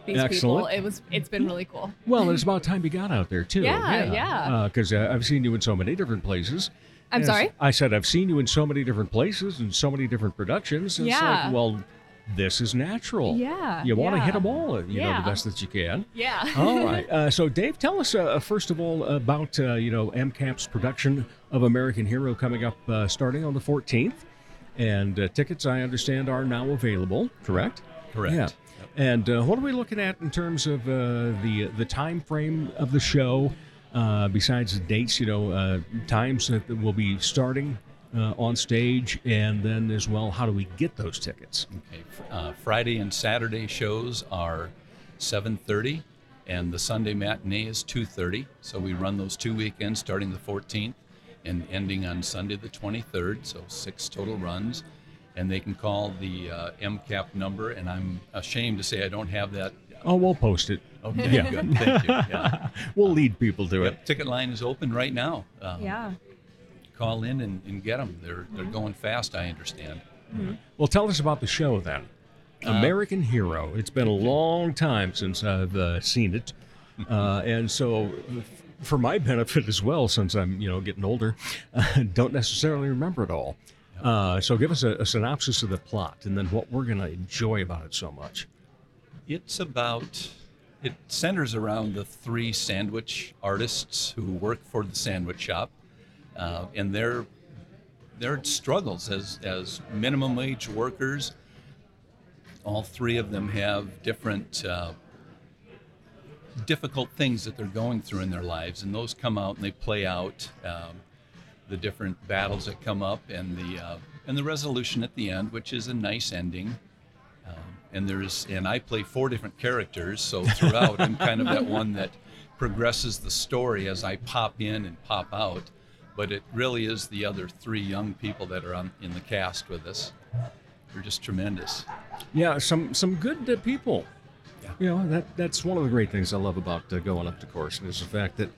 These Excellent. people, it was, it's been really cool. Well, it's about time you got out there too. Yeah, yeah. Because uh, I've seen you in so many different places. I'm sorry? I said I've seen you in so many different places and so many different productions. It's Yeah. like, well, this is natural. Yeah, You want to hit them all, you know, the best that you can. Yeah. all right. Uh, so, Dave, tell us uh, first of all about uh, you know MCAP's production of American Hero coming up uh, starting on the 14th, and uh, tickets I understand are now available. Correct. Correct. Yeah. And uh, what are we looking at in terms of uh, the the time frame of the show? Uh, besides the dates, you know, uh, times that will be starting uh, on stage, and then as well, how do we get those tickets? Okay. Uh, Friday and Saturday shows are 7:30, and the Sunday matinee is 2:30. So we run those two weekends, starting the 14th and ending on Sunday the 23rd. So six total runs, and they can call the uh, MCAP number. And I'm ashamed to say I don't have that. Oh, we'll post it. Okay, Yeah. good. Thank you. Yeah. We'll lead people to it. Ticket line is open right now. Um, Yeah. Call in and, and get them. They're they're going fast. I understand. Well, tell us about the show then. American Hero. It's been a long time since I've uh, seen it, uh, and so f- for my benefit as well, since I'm you know getting older, don't necessarily remember it all. Uh, so give us a, a synopsis of the plot, and then what we're going to enjoy about it so much. It's about, it centers around the three sandwich artists who work for the sandwich shop uh, and their, their struggles as, as minimum wage workers. All three of them have different uh, difficult things that they're going through in their lives, and those come out and they play out um, the different battles that come up and the uh, and the resolution at the end, which is a nice ending. Um, and there's and I play four different characters, so throughout I'm kind of that one that progresses the story as I pop in and pop out. But it really is the other three young people that are on in the cast with us. They're just tremendous. Yeah, some some good uh, people. Yeah. You know that that's one of the great things I love about uh, going up to Corson is the fact that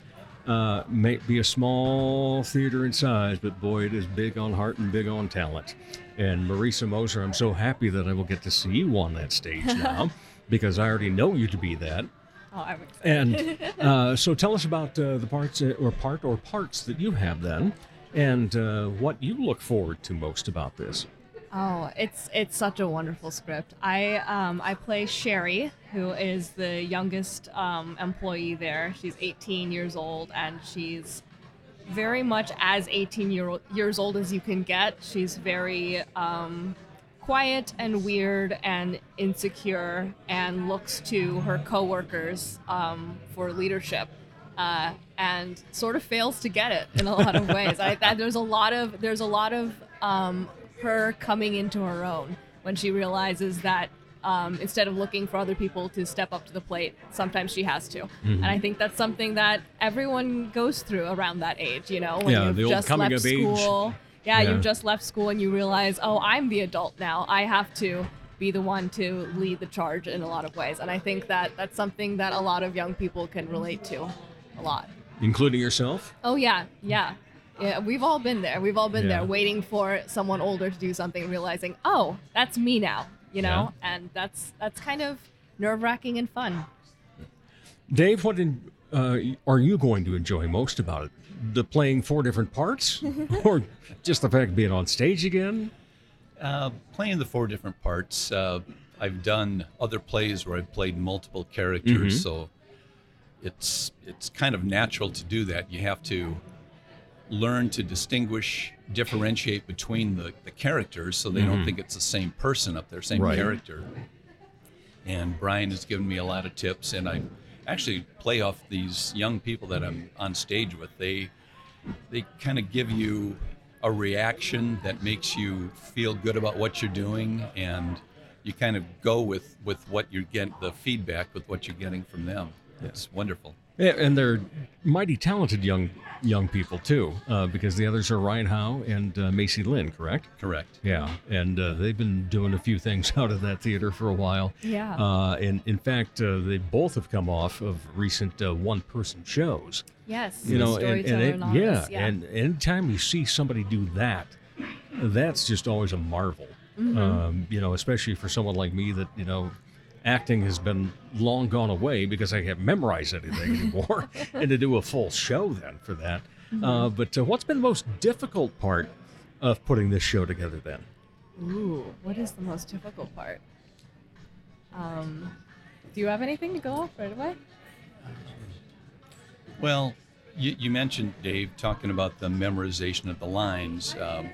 uh, may be a small theater in size, but boy, it is big on heart and big on talent. And Marisa Moser, I'm so happy that I will get to see you on that stage now because I already know you to be that. Oh, I'm excited. And uh, so tell us about uh, the parts uh, or part or parts that you have then, and uh, what you look forward to most about this. Oh, it's it's such a wonderful script. I um, I play Sherry, who is the youngest um, employee there. She's 18 years old, and she's very much as 18 year, old, years old as you can get. She's very um, quiet and weird and insecure, and looks to her coworkers um, for leadership. Uh, and sort of fails to get it in a lot of ways. I, there's a lot of there's a lot of um, her coming into her own when she realizes that um, instead of looking for other people to step up to the plate, sometimes she has to. And I think that's something that everyone goes through around that age. You know, when Yeah, you've the old just coming left of age. school. Yeah, Yeah. you've just left school and you realize, oh, I'm the adult now. I have to be the one to lead the charge in a lot of ways. And I think that that's something that a lot of young people can relate to a lot. Including yourself? Oh yeah, yeah. Yeah, we've all been there. We've all been Yeah. there waiting for someone older to do something realizing, "Oh, that's me now." You know? And that's that's kind of nerve-wracking and fun. Dave, what in, uh, are you going to enjoy most about it? The playing four different parts, or just the fact of being on stage again? Uh, playing the four different parts. Uh, I've done other plays where I've played multiple characters, Mhm. so it's it's kind of natural to do that. You have to learn to distinguish, differentiate between the, the characters, so they Mhm. don't think it's the same person up there, same Right. character. And Brian has given me a lot of tips, and I actually play off these young people that I'm on stage with. They they kind of give you a reaction that makes you feel good about what you're doing and you kind of go with with what you're getting the feedback with what you're getting from them it's wonderful Yeah, and they're mighty talented young young people too, uh, because the others are Ryan Howe and uh, Macy Lynn, correct? correct Yeah, and uh, they've been doing a few things out of that theater for a while. Yeah. Uh, and in fact, uh, they both have come off of recent uh, one-person shows. Yes. You know, and, and Storyteller it, Anonymous, yeah, and anytime you see somebody do that, that's just always a marvel. Mhm. Um, you know, especially for someone like me that you know, acting has been long gone away because I can't memorize anything anymore, and to do a full show then for that. Uh, but uh, what's been the most difficult part of putting this show together then? Ooh, what is the most difficult part? Um, do you have anything to go off right away? well you, you mentioned dave talking about the memorization of the lines um,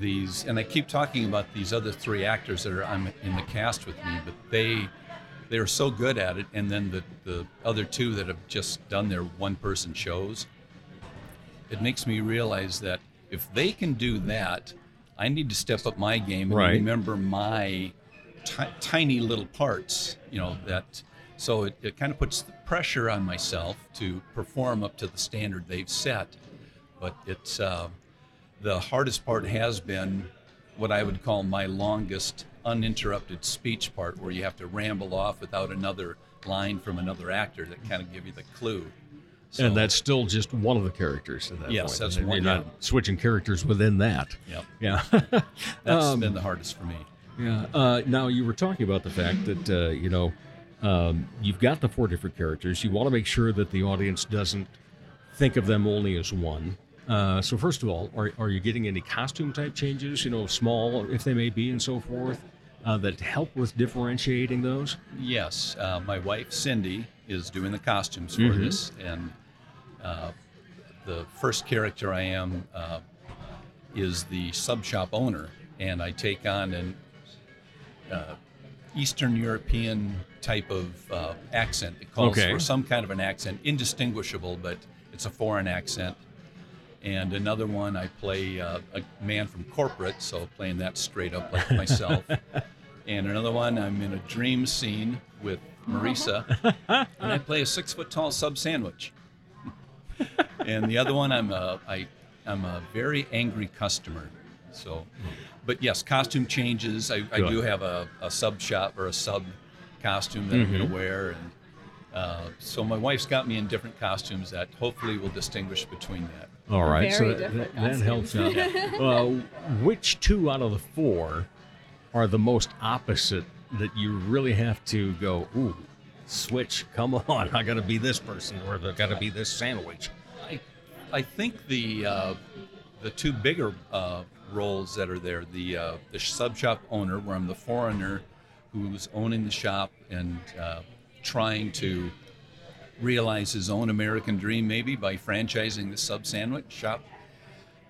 these and i keep talking about these other three actors that are I'm in the cast with me but they they're so good at it and then the, the other two that have just done their one person shows it makes me realize that if they can do that i need to step up my game and Right. remember my ti- tiny little parts you know that so it, it kind of puts the pressure on myself to perform up to the standard they've set but it's uh, the hardest part has been what I would call my longest uninterrupted speech part, where you have to ramble off without another line from another actor that kind of give you the clue. So, and that's still just one of the characters at that Yes, point. that's You're one, not switching characters within that. Yep. Yeah. that's Um, been the hardest for me. Yeah. Uh, now you were talking about the fact that uh, you know um, you've got the four different characters. You want to make sure that the audience doesn't think of them only as one. Uh, so first of all, are, are you getting any costume type changes? You know, small if they may be, and so forth, uh, that help with differentiating those. Yes, uh, my wife Cindy is doing the costumes for Mhm. this, and uh, the first character I am uh, is the sub shop owner, and I take on an uh, Eastern European type of uh, accent. It calls Okay. for some kind of an accent, indistinguishable, but it's a foreign accent. And another one, I play uh, a man from corporate, so playing that straight up like myself. and another one, I'm in a dream scene with Marisa, and I play a six foot tall sub sandwich. and the other one, I'm a, I, I'm a very angry customer. So, but yes, costume changes. I, I do have a, a sub shop or a sub costume that I'm going to wear, and uh, so my wife's got me in different costumes that hopefully will distinguish between that. All right, so Very that, that, that helps out. uh, which two out of the four are the most opposite that you really have to go, ooh, switch, come on, I got to be this person or I got to be this sandwich? I, I think the uh, the two bigger uh, roles that are there, the uh, the sub shop owner, where I'm the foreigner who's owning the shop and uh, trying to realize his own American dream, maybe by franchising the sub sandwich shop,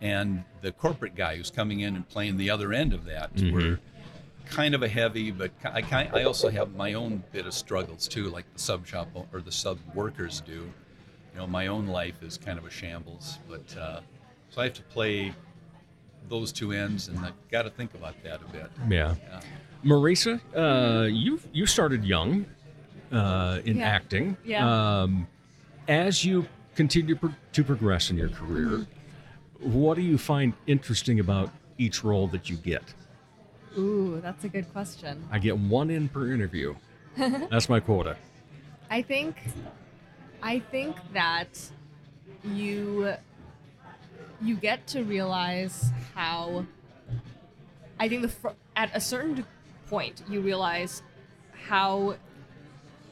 and the corporate guy who's coming in and playing the other end of that. Mhm. We're kind of a heavy, but I kind I also have my own bit of struggles too, like the sub shop or the sub workers do. You know, my own life is kind of a shambles, but uh, so I have to play those two ends, and I've got to think about that a bit. Yeah. Yeah. Marisa, uh, you you started young uh, in Yeah. acting. Yeah. Um, as you continue pro- to progress in your career, what do you find interesting about each role that you get? Ooh, that's a good question. I get one in per interview. That's my quota. I think, I think that you you get to realize how. I think the fr- at a certain point you realize how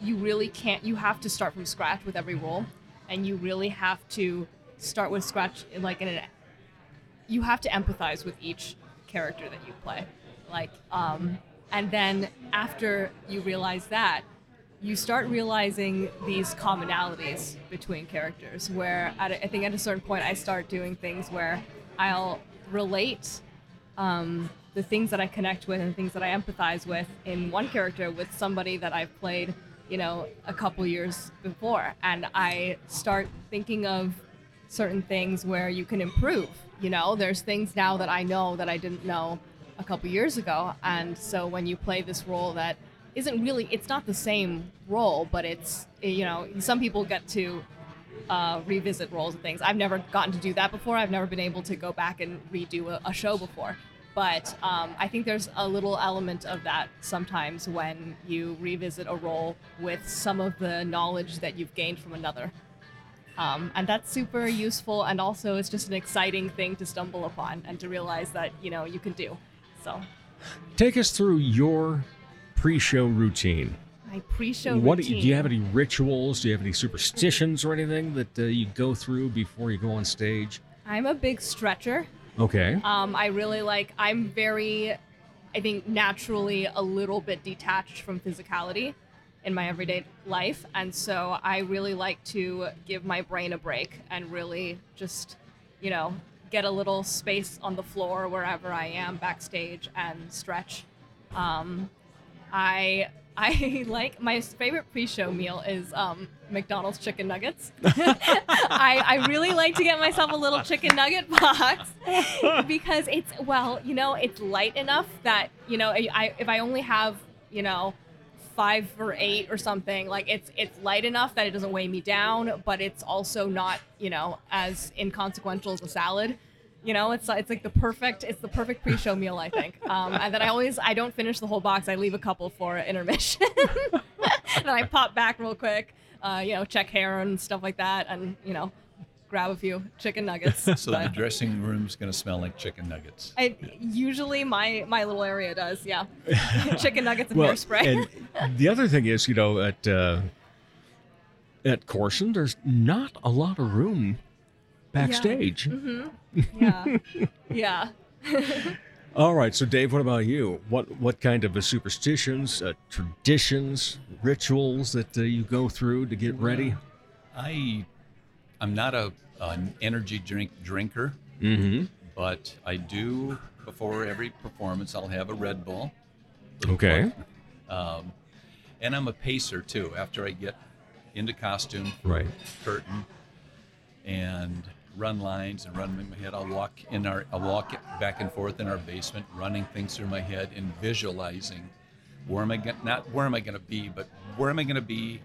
you really can't. You have to start from scratch with every role. and you really have to start with scratch like in an you have to empathize with each character that you play like um and then after you realize that you start realizing these commonalities between characters where at a, I think at a certain point I start doing things where I'll relate um, the things that I connect with and things that I empathize with in one character with somebody that I've played, you know, a couple years before. And I start thinking of certain things where you can improve. You know, there's things now that I know that I didn't know a couple years ago. And so when you play this role that isn't really, it's not the same role, but it's, you know, some people get to uh, revisit roles and things. I've never gotten to do that before. I've never been able to go back and redo a, a show before. But um, I think there's a little element of that sometimes when you revisit a role with some of the knowledge that you've gained from another. Um, and that's super useful, and also it's just an exciting thing to stumble upon and to realize that you know you can do. So, Take us through your pre-show routine. my pre-show What routine. do you have any rituals? Do you have any superstitions or anything that uh, you go through before you go on stage? I'm a big stretcher. Okay. Um, I really like. I'm very, I think, naturally a little bit detached from physicality in my everyday life, and so I really like to give my brain a break and really just, you know, get a little space on the floor wherever I am backstage and stretch. Um, I I like my favorite pre-show meal is um, McDonald's chicken nuggets. I, I really like to get myself a little chicken nugget box because it's well, you know, it's light enough that you know, I if I only have you know five or eight or something, like it's it's light enough that it doesn't weigh me down, but it's also not you know as inconsequential as a salad. You know, it's it's like the perfect it's the perfect pre-show meal, I think. Um, and then I always I don't finish the whole box. I leave a couple for intermission. then I pop back real quick, uh, you know, check hair and stuff like that, and you know, grab a few chicken nuggets. So the But dressing room's going to smell like chicken nuggets. I, usually my my little area does, yeah. chicken nuggets and hairspray. and the other thing is, you know, at uh, at Corson, there's not a lot of room backstage. hmm Yeah. yeah. All right, so Dave, what about you? What what kind of uh, superstitions, uh, traditions, rituals that uh, you go through to get ready? I, I'm not a an energy drink drinker, Mm-hmm. but I do before every performance. I'll have a Red Bull. Okay. Um, and I'm a pacer too. After I get into costume, Right. curtain, and run lines and run in my head, I'll walk in our, I'll walk back and forth in our basement, running things through my head and visualizing where am I going not where am I going to be, but where am I going to be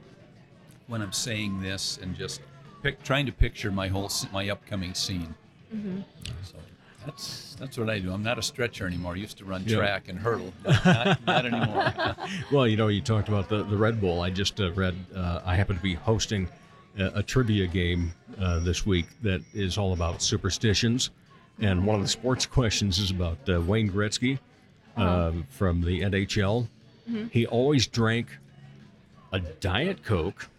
when I'm saying this, and just pic, trying to picture my whole my upcoming scene. Mm-hmm. So that's that's what I do. I'm not a stretcher anymore. I used to run Yeah. track and hurdle, but not, not anymore. Well, you know, you talked about the, the Red Bull. I just uh, read, uh, I happen to be hosting a, trivia game uh, this week that is all about superstitions. And one of the sports questions is about uh, Wayne Gretzky um, from the NHL. Mhm. He always drank a Diet Coke,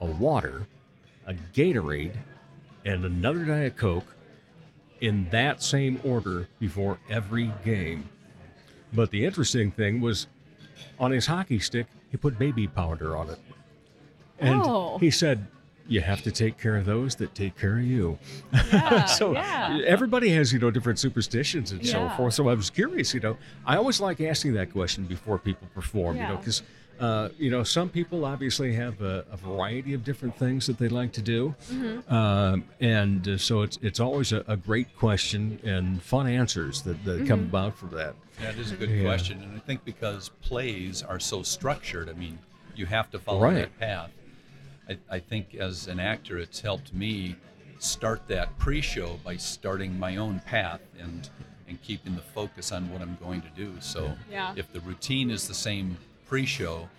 a water, a Gatorade, and another Diet Coke in that same order before every game. But the interesting thing was on his hockey stick, he put baby powder on it. And Oh. he said, You have to take care of those that take care of you. Yeah, so yeah. everybody has, you know, different superstitions and so forth. So I was curious, you know, I always like asking that question before people perform, you know, because, uh, you know, some people obviously have a, a variety of different things that they like to do. Mhm. Um, and uh, so it's, it's always a, a great question and fun answers that, that come Mhm. about from that. That is a good Yeah. question, and I think because plays are so structured, I mean, you have to follow Right. that path. I, I think as an actor, it's helped me start that pre-show by starting my own path and and keeping the focus on what I'm going to do. So Yeah. if the routine is the same pre-show,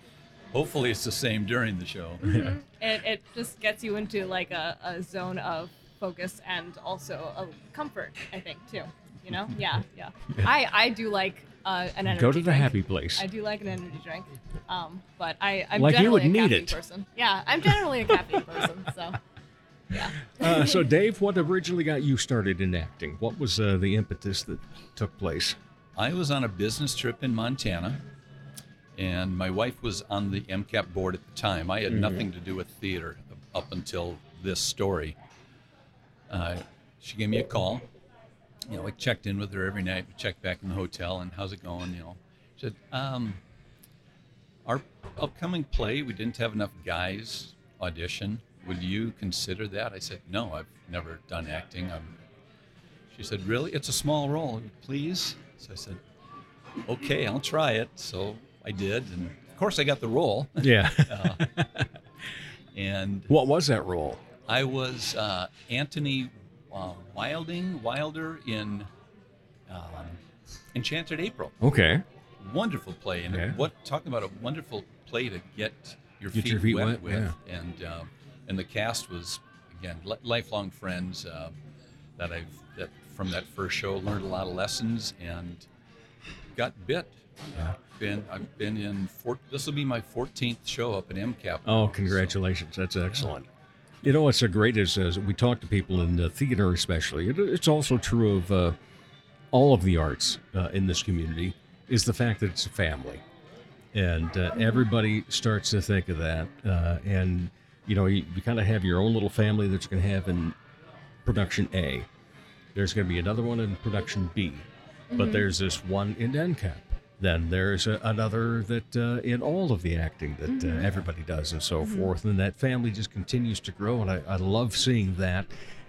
hopefully it's the same during the show. Mhm. It, it just gets you into like a, a zone of focus and also a comfort, I think, too. You know? Yeah, yeah. I, I do like uh, an energy Go to the drink. happy place. I do like an energy drink. Um, but I, I'm Like you generally would a need caffeine it. person. Yeah, I'm generally a caffeine person, so. Yeah. Uh, so, Dave, what originally got you started in acting? What was uh, the impetus that took place? I was on a business trip in Montana, and my wife was on the MCAP board at the time. I had nothing to do with theater up until this story. Uh, she gave me a call. You know, I checked in with her every night. We checked back in the hotel, and how's it going? You know, she said, um, our upcoming play, we didn't have enough guys audition. Would you consider that? I said, no, I've never done acting. I'm, she said, really? It's a small role, please. So I said, okay, I'll try it. So I did, and of course I got the role. Yeah. Uh, and what was that role? I was uh, Anthony uh, Wilding Wilder in um, Enchanted April. Okay. Wonderful play, and Yeah. what talking about a wonderful play to get your Get feet, your feet wet, wet, with, yeah. and um, and the cast was again li- lifelong friends uh, that I've that from that first show learned a lot of lessons and got bit. Yeah. Been I've been in four, this will be my 14th show up at MCAP. Oh, congratulations. That's excellent. You know what's so great is as we talk to people in the theater, especially, it, it's also true of uh, all of the arts uh, in this community, is the fact that it's a family. And uh, everybody starts to think of that. Uh, and, you know, you, you kind of have your own little family that you're going to have in production A. There's going to be another one in production B. But Mhm. there's this one in MCAP. Then there's a, another that uh, in all of the acting that uh, Mhm. everybody does and so Mhm. forth. And that family just continues to grow. And I, I love seeing that.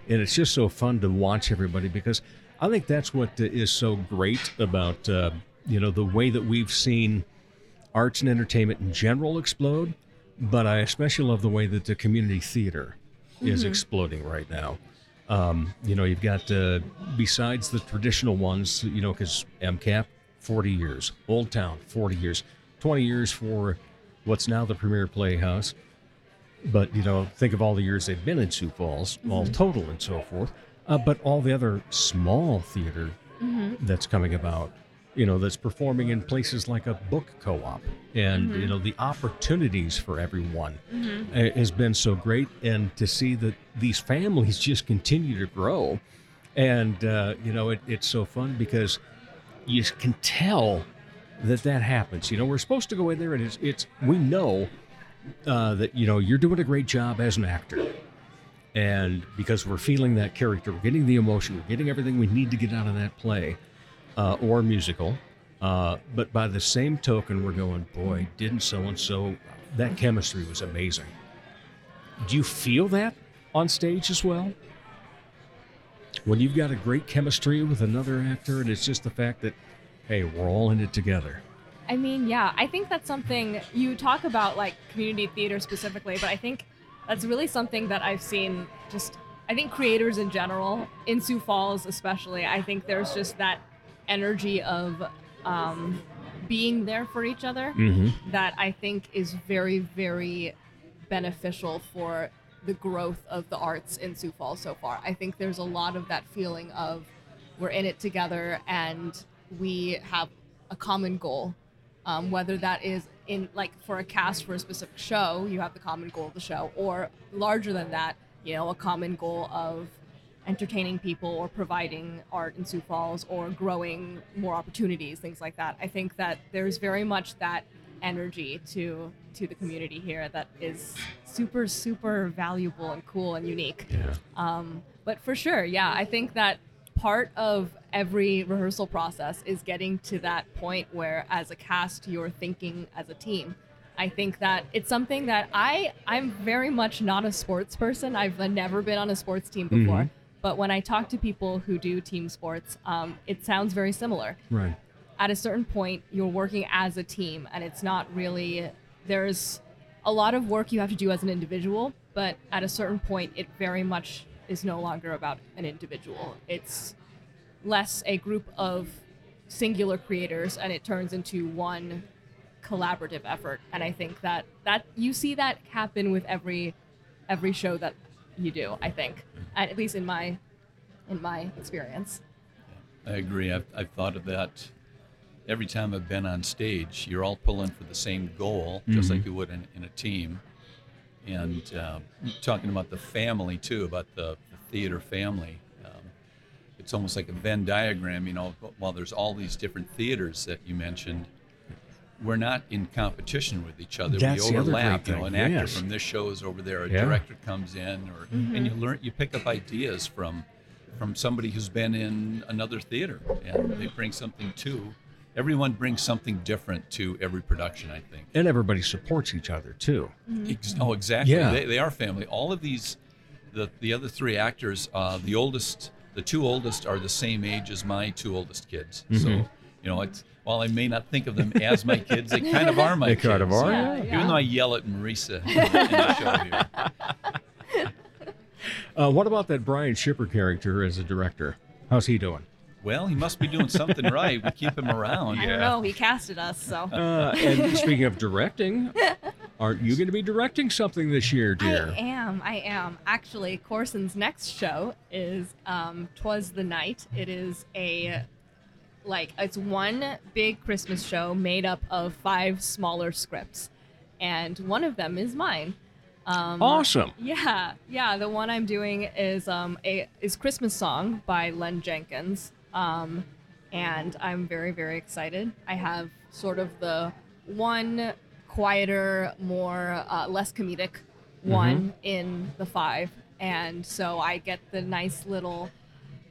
And it's just so fun to watch everybody because I think that's what uh, is so great about, uh, you know, the way that we've seen arts and entertainment in general explode. But I especially love the way that the community theater is Mhm. exploding right now. Um, you know, you've got, uh, besides the traditional ones, you know, because MCAP, 40 years, Old Town, 40 years, 20 years for what's now the Premier Playhouse. But, you know, think of all the years they've been in Sioux Falls, all Mhm. total and so forth. Uh, but all the other small theater Mhm. that's coming about, you know, that's performing in places like a book co op. And, Mhm. you know, the opportunities for everyone Mhm. uh, has been so great. And to see that these families just continue to grow. And, uh, you know, it, it's so fun because you can tell that that happens. You know, we're supposed to go in there and it's, it's we know uh, that, you know, you're doing a great job as an actor. And because we're feeling that character, we're getting the emotion, we're getting everything we need to get out of that play uh, or musical. Uh, but by the same token, we're going, boy, didn't so and so, that chemistry was amazing. Do you feel that on stage as well? When you've got a great chemistry with another actor, and it's just the fact that, hey, we're all in it together. I mean, yeah, I think that's something you talk about, like community theater specifically, but I think that's really something that I've seen just, I think creators in general, in Sioux Falls especially, I think there's just that energy of um, being there for each other Mhm. that I think is very, very beneficial for the growth of the arts in Sioux Falls so far. I think there's a lot of that feeling of we're in it together and we have a common goal. Um, whether that is in like for a cast for a specific show, you have the common goal of the show, or larger than that, you know, a common goal of entertaining people or providing art in Sioux Falls or growing more opportunities, things like that. I think that there's very much that energy to to the community here that is super super valuable and cool and unique. Yeah. Um, but for sure, yeah, I think that part of every rehearsal process is getting to that point where, as a cast, you're thinking as a team. I think that it's something that I I'm very much not a sports person. I've never been on a sports team before. Mhm. But when I talk to people who do team sports, um, it sounds very similar Right. at a certain point you're working as a team and it's not really there's a lot of work you have to do as an individual but at a certain point it very much is no longer about an individual. It's less a group of singular creators and it turns into one collaborative effort. And i think that that you see that happen with every every show that you do i think at, least in my in my experience. I agree. I've, I've thought of that every time I've been on stage. You're all pulling for the same goal, just Mhm. like you would in, in a team. and uh, talking about the family too, about the, the theater family. Um, it's almost like a Venn diagram, you know. While there's all these different theaters that you mentioned, we're not in competition with each other. That's we the other overlap. great You know, an thing, actor yes. from this show is over there. A Yeah. director comes in, or and you learn, you pick up ideas from from somebody who's been in another theater, and they bring something to. Everyone brings something different to every production, I think. And everybody supports each other too. Ex- oh, exactly. Yeah. They, they are family. All of these, the the other three actors, uh, the oldest, the two oldest are the same age as my two oldest kids. Mm-hmm. So, you know, it's while I may not think of them as my kids, they kind of are my They kids. They kind of are, Yeah, yeah. yeah. Even though I yell at Marisa in the show here. Uh, what about that Brian Shipper character as a director? How's he doing? Well, he must be doing something right. We keep him around. I don't know. He casted us, so. Uh, and speaking of directing, aren't you going to be directing something this year, dear? I am. I am. Actually, Corson's next show is um, "Twas the Night." It is a like it's one big Christmas show made up of five smaller scripts, and one of them is mine. Um, Awesome. Yeah, yeah. The one I'm doing is um a is Christmas song by Len Jenkins. Um, and I'm very very excited. I have sort of the one quieter, more uh, less comedic one in the five, and so I get the nice little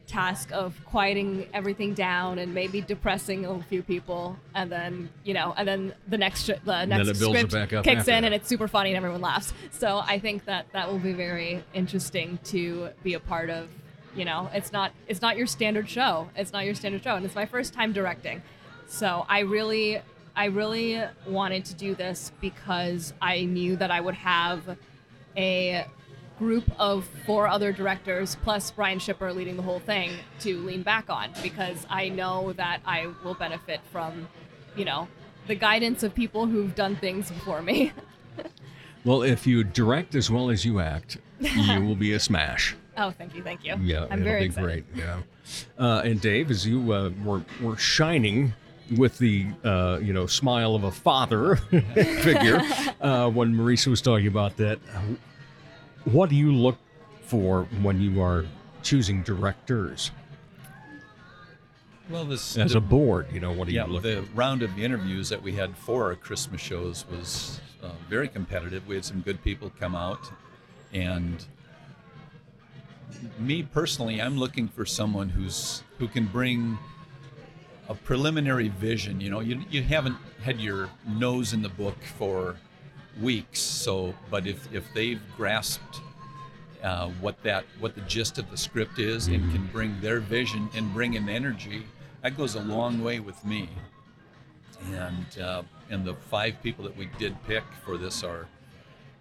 task of quieting everything down and maybe depressing a few people and then you know and then the next the next it builds it script kicks in that. and it's super funny and everyone laughs so i think that that will be very interesting to be a part of you know it's not it's not your standard show it's not your standard show and it's my first time directing so i really i really wanted to do this because i knew that i would have a group of four other directors plus Brian Shipper leading the whole thing to lean back on because I know that I will benefit from, you know, the guidance of people who've done things before me. Well, if you direct as well as you act, you will be a smash. Oh, thank you, thank you. Yeah, I'm it'll very be excited. great. Yeah. Uh, and Dave, as you uh, were, were shining with the uh, you know smile of a father figure uh, when Marisa was talking about that, uh, what do you look for when you are choosing directors Well, this as the- a board? You know, what do yeah, you look? For? The round of interviews that we had for our Christmas shows was uh, very competitive. We had some good people come out, and me personally, I'm looking for someone who's who can bring a preliminary vision. You know, you you haven't had your nose in the book for weeks, so but if if they've grasped uh, what that what the gist of the script is and can bring their vision and bring an energy that goes a long way with me and uh, and the five people that we did pick for this are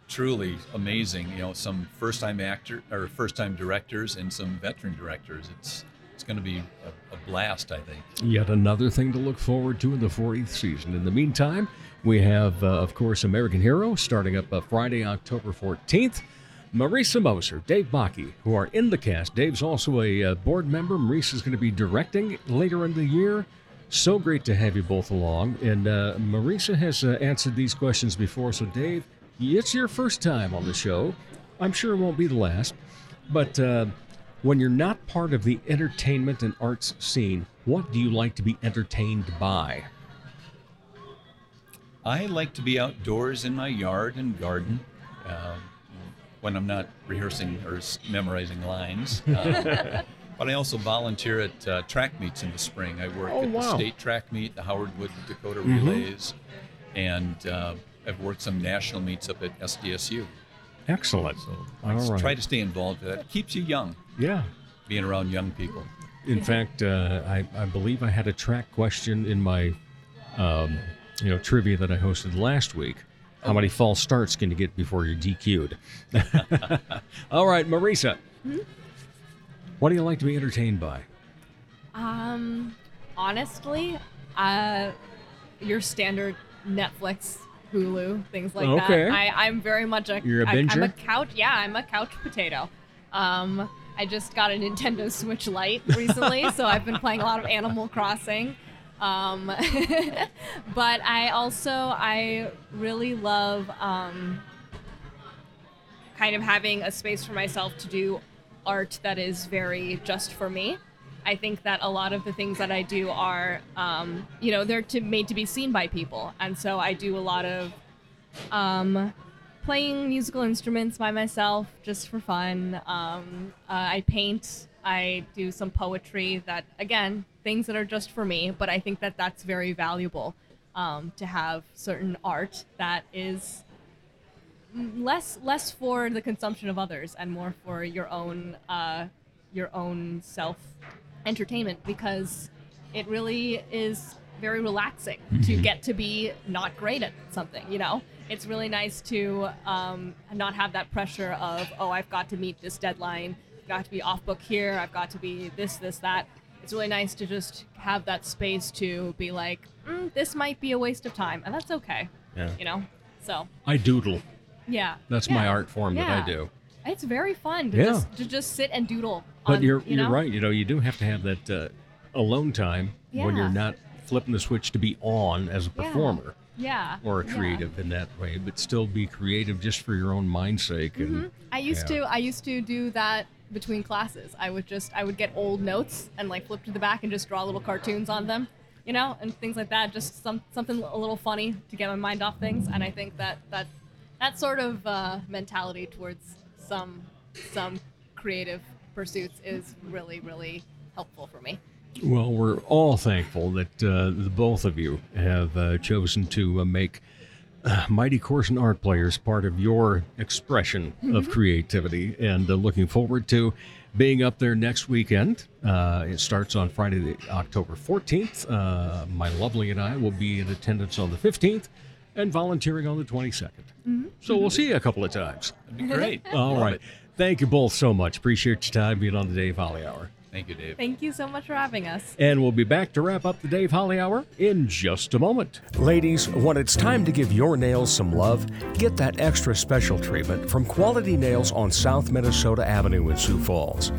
truly amazing you know some first time actor or first time directors and some veteran directors it's it's going to be a, a blast i think Yet another thing to look forward to in the 40th season. In the meantime, we have, uh, of course, American Hero starting up uh, Friday, October 14th. Marisa Moser, Dave Bakke, who are in the cast. Dave's also a uh, board member. Marisa's going to be directing later in the year. So great to have you both along. And uh, Marisa has uh, answered these questions before. So, Dave, it's your first time on the show. I'm sure it won't be the last. But uh, when you're not part of the entertainment and arts scene, what do you like to be entertained by? I like to be outdoors in my yard and garden uh, when I'm not rehearsing or memorizing lines. Uh, but I also volunteer at uh, track meets in the spring. I work Oh, at the state track meet, the Howard Wood Dakota Mhm. Relays, and uh, I've worked some national meets up at SDSU. Excellent. So I All right. try to stay involved with that. It keeps you young, Yeah. being around young people. In fact, uh, I, I believe I had a track question in my, um, you know, trivia that I hosted last week. How many false starts can you get before you're DQ'd? All right, Marisa. What do you like to be entertained by? Um, honestly, uh, your standard Netflix, Hulu, things like Okay. that. I, I'm very much a. You're a I- I'm a couch. Yeah, I'm a couch potato. Um, I just got a Nintendo Switch Lite recently, so I've been playing a lot of Animal Crossing. Um, but I also I really love um, kind of having a space for myself to do art that is very just for me. I think that a lot of the things that I do are, um, you know, they're to, made to be seen by people, and so I do a lot of um, playing musical instruments by myself just for fun. Um, uh, I paint. I do some poetry. That again, things that are just for me. But I think that that's very valuable um, to have certain art that is less less for the consumption of others and more for your own uh, your own self entertainment because it really is very relaxing to get to be not great at something you know? It's really nice to um, not have that pressure of oh i've got to meet this deadline i've got to be off book here i've got to be this this that. It's really nice to just have that space to be like mm, this might be a waste of time and that's okay Yeah. you know? So. I doodle. yeah. That's my art form that I do. It's very fun to Yeah. just to just sit and doodle But on, you're you you're right. You know, you do have to have that uh, alone time when you're not flipping the switch to be on as a performer yeah or a yeah. creative in that way, but still be creative just for your own mind's sake. And I used Yeah. to I used to do that between classes. I would just I would get old notes and like flip to the back and just draw little cartoons on them, you know, and things like that. Just some something a little funny to get my mind off things. And I think that that that sort of uh, mentality towards some some creative pursuits is really really helpful for me. Well, we're all thankful that uh, the both of you have uh, chosen to uh, make uh, Mighty Corson Art Players part of your expression of creativity, and uh, looking forward to being up there next weekend. Uh, it starts on Friday, the, October 14th. Uh, my lovely and I will be in attendance on the 15th and volunteering on the 22nd. Mm-hmm. So we'll see you a couple of times. That'd be great. All Love right. it. Thank you both so much. Appreciate your time being on the Dave Holly Hour. Thank you, Dave. Thank you so much for having us. And we'll be back to wrap up the Dave Holly Hour in just a moment. Ladies, when it's time to give your nails some love, get that extra special treatment from Quality Nails on South Minnesota Avenue in Sioux Falls.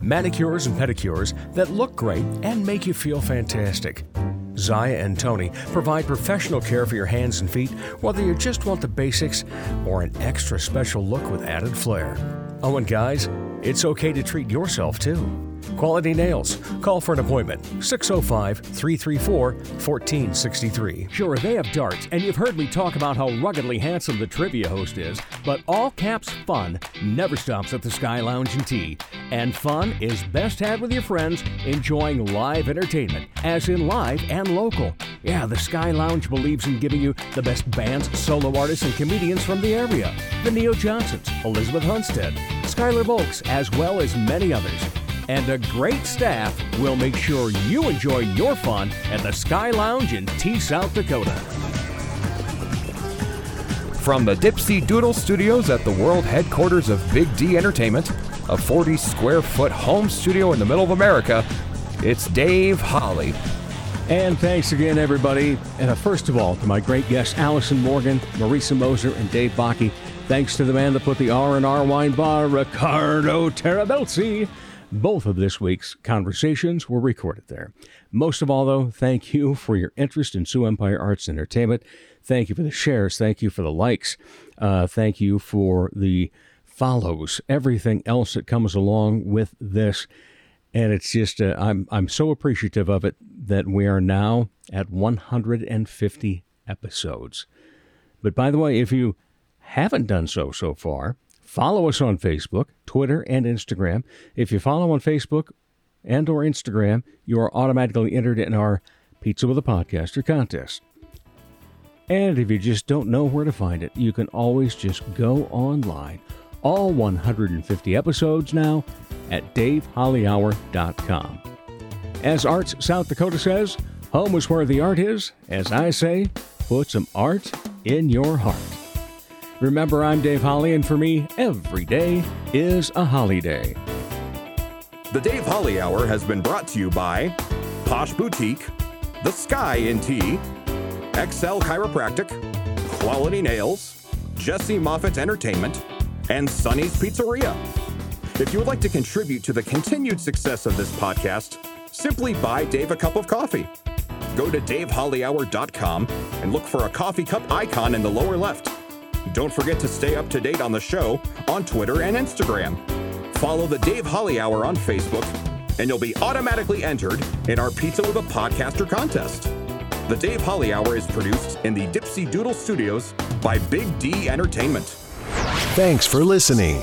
Manicures and pedicures that look great and make you feel fantastic. Zaya and Tony provide professional care for your hands and feet, whether you just want the basics or an extra special look with added flair. Oh, and guys, it's okay to treat yourself too. Quality Nails. Call for an appointment 605 334 1463. Sure, they have darts, and you've heard me talk about how ruggedly handsome the trivia host is, but all caps fun never stops at the Sky Lounge and Tea. And fun is best had with your friends enjoying live entertainment, as in live and local. Yeah, the Sky Lounge believes in giving you the best bands, solo artists, and comedians from the area. The Neo Johnsons, Elizabeth Hunstead, Skylar Volks, as well as many others. And a great staff will make sure you enjoy your fun at the Sky Lounge in T, South Dakota. From the Dipsy Doodle Studios at the world headquarters of Big D Entertainment, a 40 square foot home studio in the middle of America, it's Dave Holly. And thanks again, everybody. And uh, first of all, to my great guests, Allyson Morgan, Marisa Moser, and Dave Bakke. Thanks to the man that put the R&R wine bar, Ricardo Terabelsi. Both of this week's conversations were recorded there. Most of all, though, thank you for your interest in Sioux Empire Arts Entertainment. Thank you for the shares. Thank you for the likes. Uh, thank you for the follows, everything else that comes along with this. And it's just, uh, I'm, I'm so appreciative of it that we are now at 150 episodes. But by the way, if you haven't done so so far, follow us on Facebook, Twitter, and Instagram. If you follow on Facebook and or Instagram, you are automatically entered in our Pizza with a Podcaster contest. And if you just don't know where to find it, you can always just go online. All 150 episodes now at davehollyhour.com. As Arts South Dakota says, home is where the art is. As I say, put some art in your heart. Remember, I'm Dave Holly, and for me, every day is a holiday. The Dave Holly Hour has been brought to you by Posh Boutique, The Sky in Tea, XL Chiropractic, Quality Nails, Jesse Moffitt Entertainment, and Sonny's Pizzeria. If you would like to contribute to the continued success of this podcast, simply buy Dave a cup of coffee. Go to davehollyhour.com and look for a coffee cup icon in the lower left. Don't forget to stay up to date on the show on Twitter and Instagram. Follow the Dave Holly Hour on Facebook, and you'll be automatically entered in our Pizza with a Podcaster contest. The Dave Holly Hour is produced in the Dipsy Doodle Studios by Big D Entertainment. Thanks for listening.